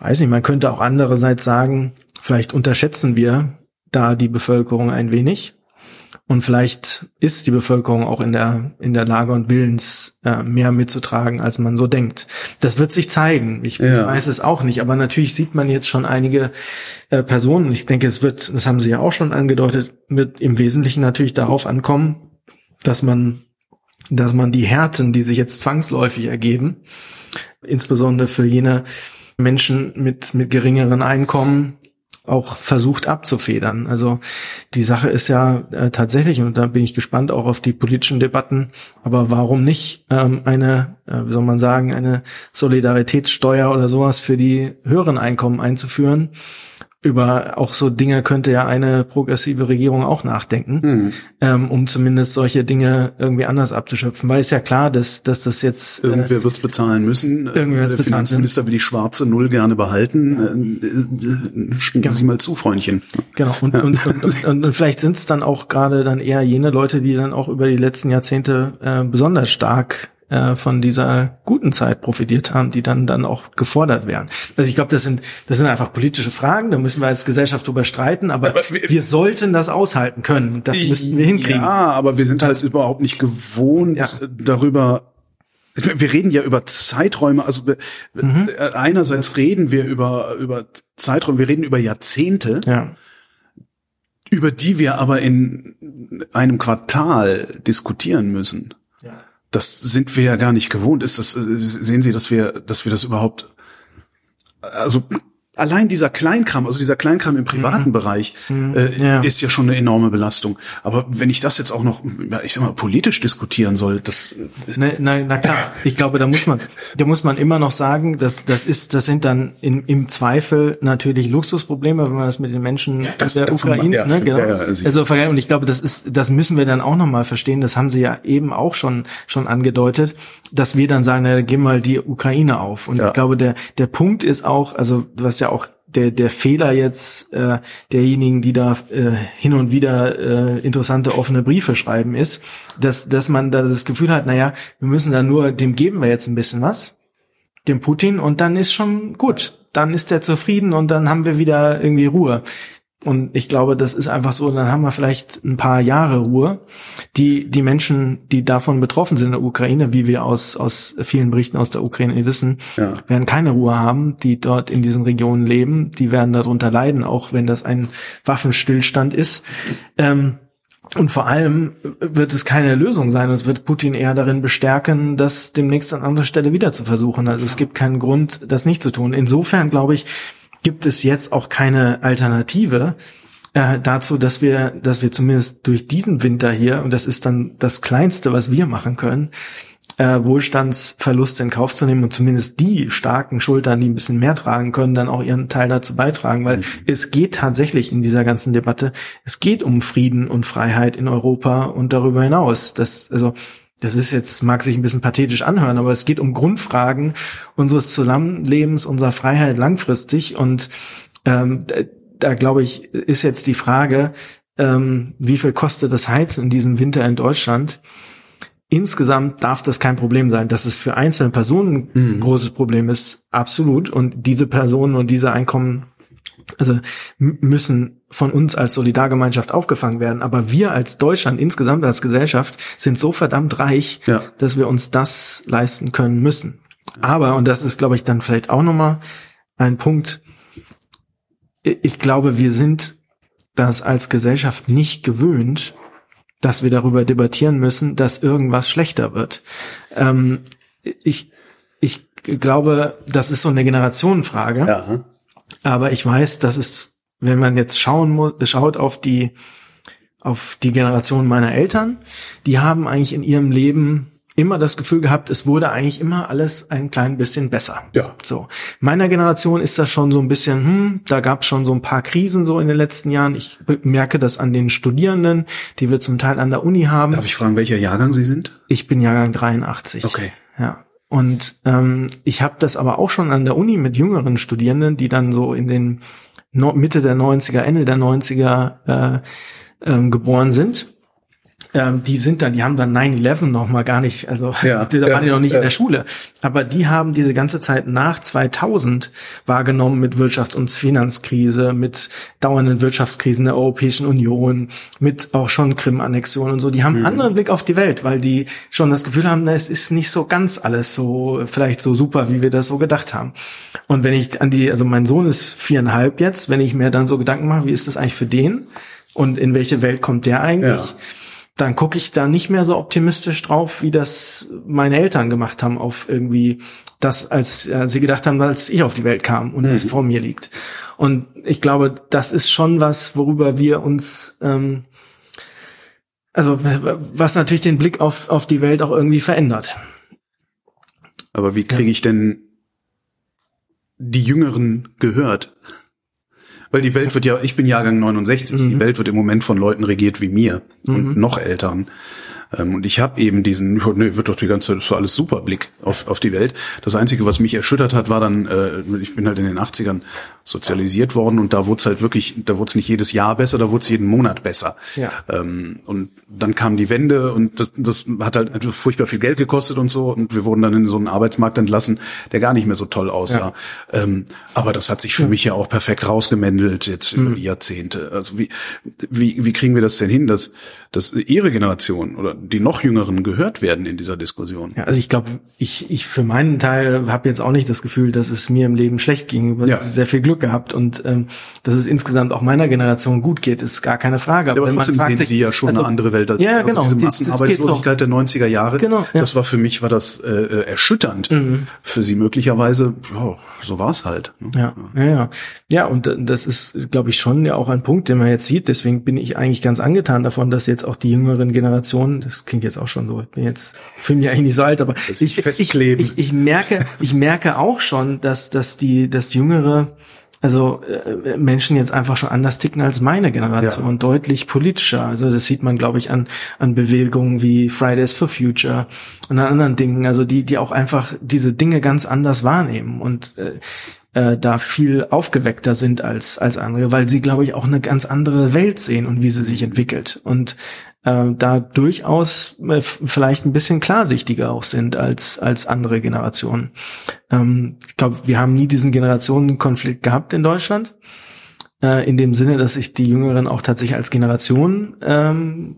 Weiß nicht, man könnte auch andererseits sagen, vielleicht unterschätzen wir da die Bevölkerung ein wenig. Und vielleicht ist die Bevölkerung auch in der, in der Lage und willens, äh, mehr mitzutragen, als man so denkt. Das wird sich zeigen. Ich, ja. ich weiß es auch nicht. Aber natürlich sieht man jetzt schon einige äh, Personen. Ich denke, es wird, das haben Sie ja auch schon angedeutet, wird im Wesentlichen natürlich darauf ankommen, dass man dass man die Härten, die sich jetzt zwangsläufig ergeben, insbesondere für jene Menschen mit, mit geringeren Einkommen, auch versucht abzufedern. Also die Sache ist ja äh, tatsächlich, und da bin ich gespannt auch auf die politischen Debatten, aber warum nicht ähm, eine, äh, wie soll man sagen, eine Solidaritätssteuer oder sowas für die höheren Einkommen einzuführen, über auch so Dinge könnte ja eine progressive Regierung auch nachdenken, mhm. ähm, um zumindest solche Dinge irgendwie anders abzuschöpfen. Weil es ja klar, dass, dass das jetzt äh, irgendwer wird's bezahlen müssen. Irgendwer wird's Der Finanzminister will die schwarze Null gerne behalten. Äh, äh, genau. Sie mal zu, Freundchen. Genau. Und, und, und, und, und vielleicht sind es dann auch gerade dann eher jene Leute, die dann auch über die letzten Jahrzehnte äh, besonders stark äh, von dieser guten Zeit profitiert haben, die dann dann auch gefordert werden. Also ich glaube, das sind das sind einfach politische Fragen, da müssen wir als Gesellschaft drüber streiten, aber, aber wir, wir, sollten das aushalten können. Das müssten wir hinkriegen. Ja, aber wir sind halt überhaupt nicht gewohnt ja. darüber wir reden ja über Zeiträume, also mhm. einerseits reden wir über über Zeiträume, wir reden über Jahrzehnte. Ja über die wir aber in einem Quartal diskutieren müssen das sind wir ja gar nicht gewohnt. Ist das, äh, sehen Sie, dass wir, dass wir das überhaupt, also allein dieser Kleinkram, also dieser Kleinkram im privaten mhm. Bereich, mhm. Äh, ja. ist ja schon eine enorme Belastung. Aber wenn ich das jetzt auch noch, ich sag mal, politisch diskutieren soll, das. Ne, na, na klar, ich glaube, da muss man, da muss man immer noch sagen, dass das ist, das sind dann in, im Zweifel natürlich Luxusprobleme, wenn man das mit den Menschen ja, das der Ukraine, ja, ne, genau. Ja, also und ich glaube, das ist, das müssen wir dann auch noch mal verstehen. Das haben Sie ja eben auch schon schon angedeutet, dass wir dann sagen, na, gehen mal die Ukraine auf. Und ich glaube, der der Punkt ist auch, also was ja auch der, der Fehler jetzt äh, derjenigen, die da äh, hin und wieder äh, interessante offene Briefe schreiben, ist, dass, dass man da das Gefühl hat, naja, wir müssen da nur, dem geben wir jetzt ein bisschen was, dem Putin, und dann ist schon gut. dann ist er zufrieden und dann haben wir wieder irgendwie Ruhe. Und ich glaube, das ist einfach so, dann haben wir vielleicht ein paar Jahre Ruhe. Die, die Menschen, die davon betroffen sind in der Ukraine, wie wir aus, aus vielen Berichten aus der Ukraine wissen, ja. werden keine Ruhe haben, die dort in diesen Regionen leben. Die werden darunter leiden, auch wenn das ein Waffenstillstand ist. Ähm, und vor allem wird es keine Lösung sein. Es wird Putin eher darin bestärken, das demnächst an anderer Stelle wieder zu versuchen. Also es gibt keinen Grund, das nicht zu tun. Insofern glaube ich, gibt es jetzt auch keine Alternative äh, dazu, dass wir, dass wir zumindest durch diesen Winter hier, und das ist dann das Kleinste, was wir machen können, äh, Wohlstandsverluste in Kauf zu nehmen und zumindest die starken Schultern, die ein bisschen mehr tragen können, dann auch ihren Teil dazu beitragen, weil mhm. es geht tatsächlich in dieser ganzen Debatte, es geht um Frieden und Freiheit in Europa und darüber hinaus. Das, also, das ist jetzt, mag sich ein bisschen pathetisch anhören, aber es geht um Grundfragen unseres Zusammenlebens, unserer Freiheit langfristig. Und ähm, da glaube ich, ist jetzt die Frage, ähm, wie viel kostet das Heizen in diesem Winter in Deutschland? Insgesamt darf das kein Problem sein. Dass es für einzelne Personen ein mhm. großes Problem ist, absolut. Und diese Personen und diese Einkommen also müssen von uns als Solidargemeinschaft aufgefangen werden. Aber wir als Deutschland insgesamt als Gesellschaft sind so verdammt reich, ja. dass wir uns das leisten können müssen. Aber, und das ist, glaube ich, dann vielleicht auch nochmal ein Punkt, ich glaube, wir sind das als Gesellschaft nicht gewöhnt, dass wir darüber debattieren müssen, dass irgendwas schlechter wird. Ähm, ich, ich glaube, das ist so eine Generationenfrage. Ja. Aber ich weiß, dass es, wenn man jetzt schauen muss, schaut auf die, auf die Generation meiner Eltern, die haben eigentlich in ihrem Leben immer das Gefühl gehabt, es wurde eigentlich immer alles ein klein bisschen besser. Ja. So. Meiner Generation ist das schon so ein bisschen, hm, da gab es schon so ein paar Krisen so in den letzten Jahren. Ich merke das an den Studierenden, die wir zum Teil an der Uni haben. Darf ich fragen, welcher Jahrgang Sie sind? Ich bin Jahrgang 83. Okay. Ja. Und ähm, ich habe das aber auch schon an der Uni mit jüngeren Studierenden, die dann so in den no Mitte der 90er, Ende der 90er äh, ähm, geboren sind ähm, die sind dann, die haben dann 9-11 noch mal gar nicht, also ja, da waren ja, die noch nicht ja. in der Schule. Aber die haben diese ganze Zeit nach 2000 wahrgenommen mit Wirtschafts- und Finanzkrise, mit dauernden Wirtschaftskrisen der Europäischen Union, mit auch schon Krim-Annexion und so. Die haben einen mhm. anderen Blick auf die Welt, weil die schon das Gefühl haben, es ist nicht so ganz alles so, vielleicht so super, wie wir das so gedacht haben. Und wenn ich an die, also mein Sohn ist viereinhalb jetzt, wenn ich mir dann so Gedanken mache, wie ist das eigentlich für den? Und in welche Welt kommt der eigentlich? Ja dann gucke ich da nicht mehr so optimistisch drauf, wie das meine Eltern gemacht haben, auf irgendwie das, als äh, sie gedacht haben, als ich auf die Welt kam und mhm. was vor mir liegt. Und ich glaube, das ist schon was, worüber wir uns, ähm, also was natürlich den Blick auf, auf die Welt auch irgendwie verändert. Aber wie kriege ich denn die Jüngeren gehört? Weil die Welt wird ja, ich bin Jahrgang 69, mhm. die Welt wird im Moment von Leuten regiert wie mir mhm. und noch Eltern. Ähm, und ich habe eben diesen, ne, wird doch die ganze Zeit so alles super Blick auf, auf die Welt. Das Einzige, was mich erschüttert hat, war dann, äh, ich bin halt in den 80ern sozialisiert worden und da wurde es halt wirklich, da wurde es nicht jedes Jahr besser, da wurde es jeden Monat besser. Ja. Ähm, und dann kam die Wende und das, das hat halt einfach furchtbar viel Geld gekostet und so und wir wurden dann in so einen Arbeitsmarkt entlassen, der gar nicht mehr so toll aussah. Ja. Ähm, aber das hat sich für ja. mich ja auch perfekt rausgemändelt jetzt mhm. über die Jahrzehnte. Also wie, wie, wie kriegen wir das denn hin, dass, dass ihre Generation oder die noch Jüngeren gehört werden in dieser Diskussion. Ja, also ich glaube, ich, ich für meinen Teil habe jetzt auch nicht das Gefühl, dass es mir im Leben schlecht ging. Ich ja. sehr viel Glück gehabt und ähm, dass es insgesamt auch meiner Generation gut geht, ist gar keine Frage. Aber, ja, aber trotzdem sehen sich, Sie ja schon also, eine andere Welt. Als, ja, genau. Also diese Massenarbeitslosigkeit der 90er Jahre, genau, ja. das war für mich war das äh, äh, erschütternd. Mhm. Für Sie möglicherweise, ja, so war es halt. Ne? Ja, ja, ja. Ja, und das ist, glaube ich, schon ja auch ein Punkt, den man jetzt sieht. Deswegen bin ich eigentlich ganz angetan davon, dass jetzt auch die jüngeren Generationen, das klingt jetzt auch schon so, ich bin jetzt, fühle mich eigentlich nicht so alt, aber ich, ich, ich, ich merke, ich merke auch schon, dass, dass die, das jüngere also äh, Menschen jetzt einfach schon anders ticken als meine Generation, ja. deutlich politischer. Also das sieht man, glaube ich, an, an Bewegungen wie Fridays for Future und an anderen Dingen, also die, die auch einfach diese Dinge ganz anders wahrnehmen. Und äh, äh, da viel aufgeweckter sind als als andere, weil sie, glaube ich, auch eine ganz andere Welt sehen und wie sie sich entwickelt und äh, da durchaus äh, vielleicht ein bisschen klarsichtiger auch sind als als andere Generationen. Ähm, ich glaube, wir haben nie diesen Generationenkonflikt gehabt in Deutschland äh, in dem Sinne, dass sich die Jüngeren auch tatsächlich als Generation ähm,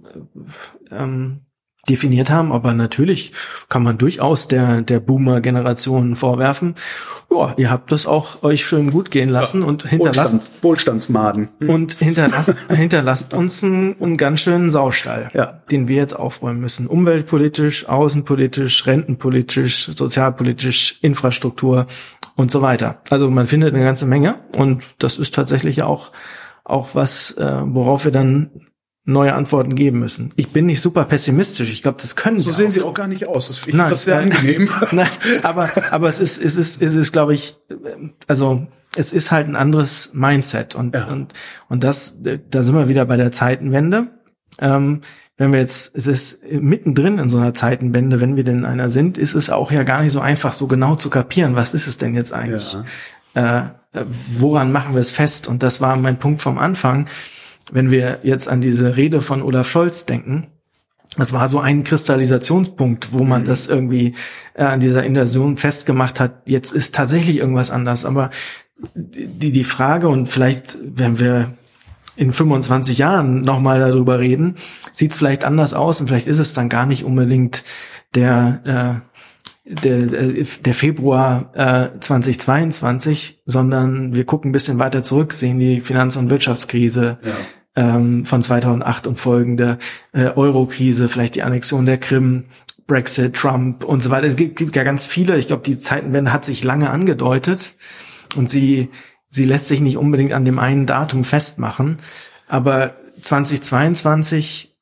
ähm, definiert haben, aber natürlich kann man durchaus der, der Boomer-Generation vorwerfen, ja, ihr habt das auch euch schön gut gehen lassen ja, und hinterlasst Wohlstands, Wohlstandsmaden hm. und hinterlasst, hinterlasst uns einen, einen ganz schönen Saustall, ja. den wir jetzt aufräumen müssen. Umweltpolitisch, außenpolitisch, rentenpolitisch, sozialpolitisch, Infrastruktur und so weiter. Also man findet eine ganze Menge und das ist tatsächlich auch auch was, äh, worauf wir dann neue Antworten geben müssen. Ich bin nicht super pessimistisch. Ich glaube, das können so sehen auch. Sie auch gar nicht aus. Das finde ich sehr angenehm. Nein, aber aber es ist es ist es ist glaube ich also es ist halt ein anderes Mindset und ja. und und das da sind wir wieder bei der Zeitenwende. Ähm, wenn wir jetzt, es ist mittendrin in so einer Zeitenwende, wenn wir denn einer sind, ist es auch ja gar nicht so einfach, so genau zu kapieren, was ist es denn jetzt eigentlich? Ja. Äh, woran machen wir es fest? Und das war mein Punkt vom Anfang wenn wir jetzt an diese Rede von Olaf Scholz denken, das war so ein Kristallisationspunkt, wo man mhm. das irgendwie äh, an dieser Invasion festgemacht hat. Jetzt ist tatsächlich irgendwas anders. Aber die, die Frage, und vielleicht, wenn wir in 25 Jahren nochmal darüber reden, sieht es vielleicht anders aus und vielleicht ist es dann gar nicht unbedingt der, äh, der, äh, der Februar äh, 2022, sondern wir gucken ein bisschen weiter zurück, sehen die Finanz- und Wirtschaftskrise, ja ähm, von 2008 und folgende, äh, Euro-Krise, vielleicht die Annexion der Krim, Brexit, Trump und so weiter. Es gibt, gibt ja ganz viele. Ich glaube, die Zeitenwende hat sich lange angedeutet und sie, sie lässt sich nicht unbedingt an dem einen Datum festmachen. Aber 2022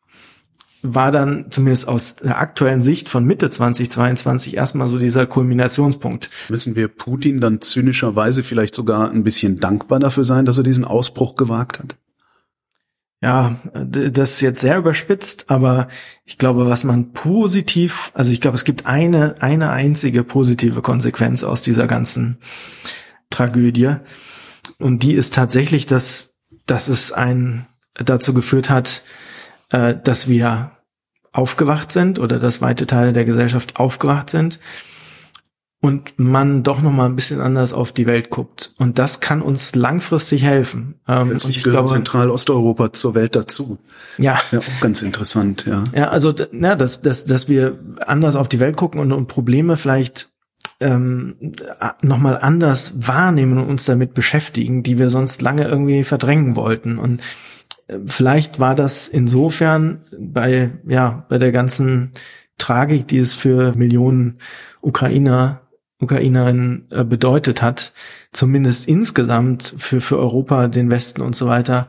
war dann zumindest aus der aktuellen Sicht von Mitte 2022 erstmal so dieser Kulminationspunkt. Müssen wir Putin dann zynischerweise vielleicht sogar ein bisschen dankbar dafür sein, dass er diesen Ausbruch gewagt hat? ja, das ist jetzt sehr überspitzt, aber ich glaube, was man positiv, also ich glaube, es gibt eine, eine einzige positive Konsequenz aus dieser ganzen Tragödie. Und die ist tatsächlich, dass, dass es ein, dazu geführt hat, äh, dass wir aufgewacht sind oder dass weite Teile der Gesellschaft aufgewacht sind und man doch noch mal ein bisschen anders auf die Welt guckt. Und das kann uns langfristig helfen. Ähm, und ich glaube, Zentralosteuropa zur Welt dazu. Ja. Das wäre auch ganz interessant, ja. Ja, also, ja, dass, dass, dass wir anders auf die Welt gucken und, und Probleme vielleicht ähm, nochmal anders wahrnehmen und uns damit beschäftigen, die wir sonst lange irgendwie verdrängen wollten. Und vielleicht war das insofern bei, ja, bei der ganzen Tragik, die es für Millionen Ukrainer Ukrainerin äh, bedeutet hat, zumindest insgesamt für, für Europa, den Westen und so weiter,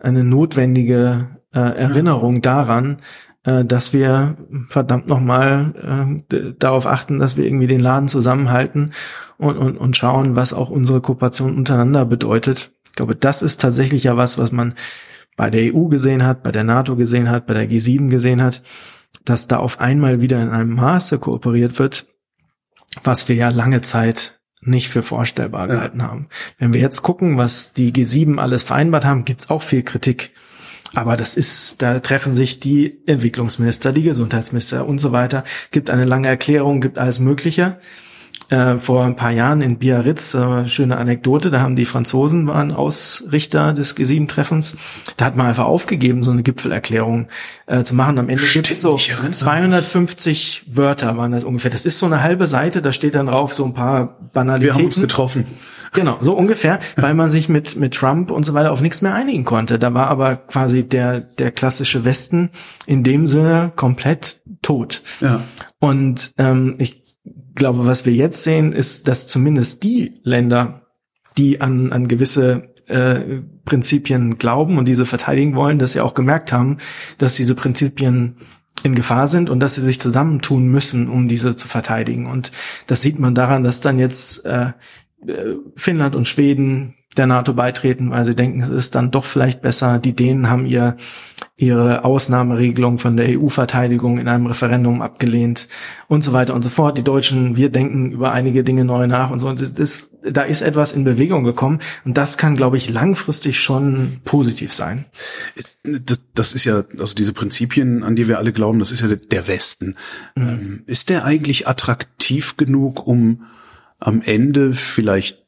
eine notwendige äh, Erinnerung daran, äh, dass wir verdammt nochmal äh, darauf achten, dass wir irgendwie den Laden zusammenhalten und, und, und schauen, was auch unsere Kooperation untereinander bedeutet. Ich glaube, das ist tatsächlich ja was, was man bei der EU gesehen hat, bei der NATO gesehen hat, bei der G7 gesehen hat, dass da auf einmal wieder in einem Maße kooperiert wird, was wir ja lange Zeit nicht für vorstellbar gehalten ja. haben. Wenn wir jetzt gucken, was die G7 alles vereinbart haben, gibt's auch viel Kritik. Aber das ist, da treffen sich die Entwicklungsminister, die Gesundheitsminister und so weiter, gibt eine lange Erklärung, gibt alles Mögliche äh, vor ein paar Jahren in Biarritz, äh, schöne Anekdote, da haben die Franzosen waren Ausrichter des G7-Treffens. Da hat man einfach aufgegeben, so eine Gipfelerklärung äh, zu machen. Am Ende gibt es so 250 Wörter waren das ungefähr. Das ist so eine halbe Seite, da steht dann drauf so ein paar Banalitäten. Wir haben uns getroffen. Genau, so ungefähr, weil man sich mit, mit Trump und so weiter auf nichts mehr einigen konnte. Da war aber quasi der, der klassische Westen in dem Sinne komplett tot. Ja. Und ähm, ich glaube, was wir jetzt sehen, ist, dass zumindest die Länder, die an, an gewisse äh, Prinzipien glauben und diese verteidigen wollen, dass sie auch gemerkt haben, dass diese Prinzipien in Gefahr sind und dass sie sich zusammentun müssen, um diese zu verteidigen. Und das sieht man daran, dass dann jetzt äh, Finnland und Schweden der NATO beitreten, weil sie denken, es ist dann doch vielleicht besser. Die Dänen haben ihr ihre Ausnahmeregelung von der EU-Verteidigung in einem Referendum abgelehnt und so weiter und so fort. Die Deutschen, wir denken über einige Dinge neu nach und so. Das, da ist etwas in Bewegung gekommen und das kann, glaube ich, langfristig schon positiv sein. Das, das ist ja, also diese Prinzipien, an die wir alle glauben, das ist ja der Westen. Mhm. Ist der eigentlich attraktiv genug, um am Ende vielleicht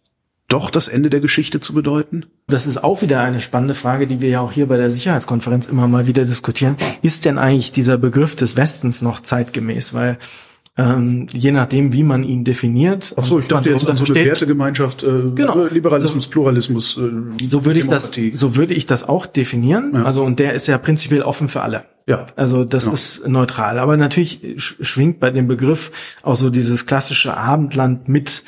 doch das Ende der Geschichte zu bedeuten? Das ist auch wieder eine spannende Frage, die wir ja auch hier bei der Sicherheitskonferenz immer mal wieder diskutieren. Ist denn eigentlich dieser Begriff des Westens noch zeitgemäß? Weil ähm, je nachdem, wie man ihn definiert. Ach so, ich dachte jetzt an so eine Wertegemeinschaft, äh, genau. Liberalismus, so, Pluralismus. Äh, so würde ich das, so würde ich das auch definieren. Ja. Also und der ist ja prinzipiell offen für alle. Ja. Also das genau. ist neutral. Aber natürlich schwingt bei dem Begriff auch so dieses klassische Abendland mit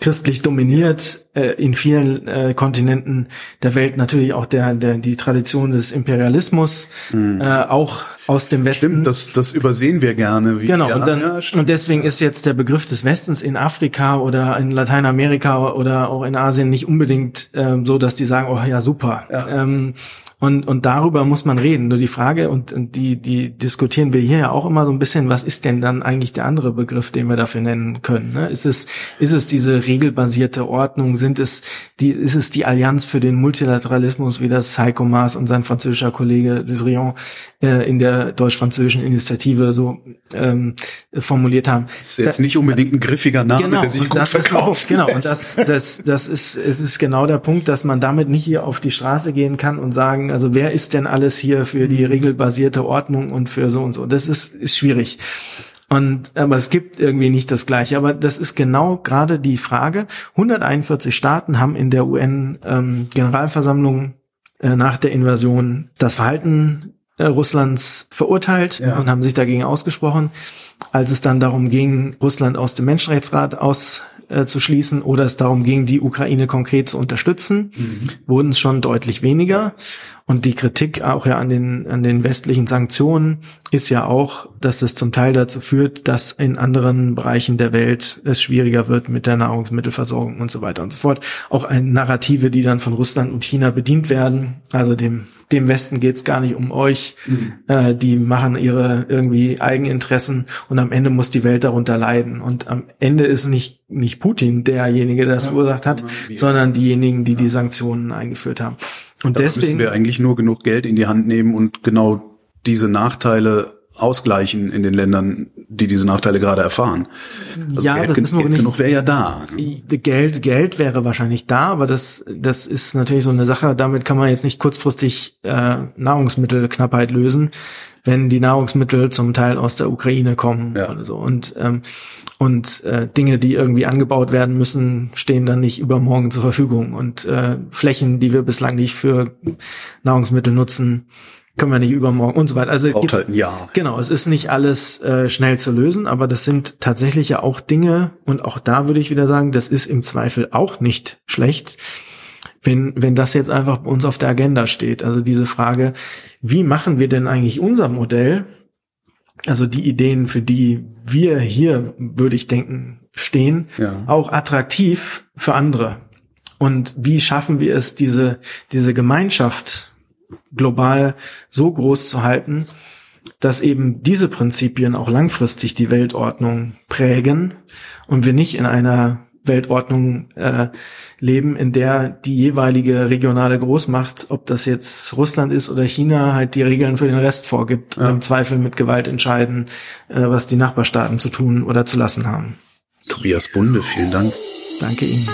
christlich dominiert, äh, in vielen äh, Kontinenten der Welt natürlich auch der, der die Tradition des Imperialismus, mhm. äh, auch aus dem Westen. Stimmt, das, das übersehen wir gerne. Wie, genau, ja, und, dann, ja, und deswegen ist jetzt der Begriff des Westens in Afrika oder in Lateinamerika oder auch in Asien nicht unbedingt ähm, so, dass die sagen, oh ja, super. Ja. Ähm, und, und darüber muss man reden. Nur die Frage, und, und die, die diskutieren wir hier ja auch immer so ein bisschen, was ist denn dann eigentlich der andere Begriff, den wir dafür nennen können? Ne? Ist es, ist es diese regelbasierte Ordnung? Sind es die, ist es die Allianz für den Multilateralismus, wie das Heiko Maas und sein französischer Kollege Le Drian äh, in der deutsch-französischen Initiative so ähm, formuliert haben? Das ist jetzt nicht unbedingt ein griffiger Name, genau, der sich gut verkauft. Genau, und das, das, das ist, es ist genau der Punkt, dass man damit nicht hier auf die Straße gehen kann und sagen, also wer ist denn alles hier für die regelbasierte Ordnung und für so und so? Das ist, ist schwierig. Und aber es gibt irgendwie nicht das Gleiche. Aber das ist genau gerade die Frage. 141 Staaten haben in der UN-Generalversammlung ähm, äh, nach der Invasion das Verhalten äh, Russlands verurteilt ja. und haben sich dagegen ausgesprochen. Als es dann darum ging, Russland aus dem Menschenrechtsrat auszuschließen äh, oder es darum ging, die Ukraine konkret zu unterstützen, mhm. wurden es schon deutlich weniger. Und die Kritik auch ja an den, an den westlichen Sanktionen ist ja auch, dass es zum Teil dazu führt, dass in anderen Bereichen der Welt es schwieriger wird mit der Nahrungsmittelversorgung und so weiter und so fort. Auch ein Narrative, die dann von Russland und China bedient werden. Also dem, dem Westen geht's gar nicht um euch. Mhm. Äh, die machen ihre irgendwie Eigeninteressen und am Ende muss die Welt darunter leiden. Und am Ende ist nicht, nicht Putin derjenige, der das ja, verursacht hat, sondern diejenigen, die ja. die Sanktionen eingeführt haben. Und da deswegen müssen wir eigentlich nur genug Geld in die Hand nehmen und genau diese Nachteile ausgleichen in den Ländern, die diese Nachteile gerade erfahren. Also ja, Geld, das ist nur Geld nicht, genug wäre ja da. Geld, Geld wäre wahrscheinlich da, aber das, das ist natürlich so eine Sache. Damit kann man jetzt nicht kurzfristig äh, Nahrungsmittelknappheit lösen, wenn die Nahrungsmittel zum Teil aus der Ukraine kommen ja. oder so. Und ähm, und äh, Dinge, die irgendwie angebaut werden müssen, stehen dann nicht übermorgen zur Verfügung. Und äh, Flächen, die wir bislang nicht für Nahrungsmittel nutzen, können wir nicht übermorgen und so weiter. Also gibt, halt ein Jahr. Genau, es ist nicht alles äh, schnell zu lösen, aber das sind tatsächlich ja auch Dinge und auch da würde ich wieder sagen, das ist im Zweifel auch nicht schlecht, wenn wenn das jetzt einfach bei uns auf der Agenda steht. Also diese Frage, wie machen wir denn eigentlich unser Modell, also die Ideen, für die wir hier, würde ich denken, stehen, ja. auch attraktiv für andere. Und wie schaffen wir es, diese, diese Gemeinschaft global so groß zu halten, dass eben diese Prinzipien auch langfristig die Weltordnung prägen und wir nicht in einer Weltordnung äh, leben, in der die jeweilige regionale Großmacht, ob das jetzt Russland ist oder China, halt die Regeln für den Rest vorgibt ja. und im Zweifel mit Gewalt entscheiden, äh, was die Nachbarstaaten zu tun oder zu lassen haben. Tobias Bunde, vielen Dank. Danke Ihnen.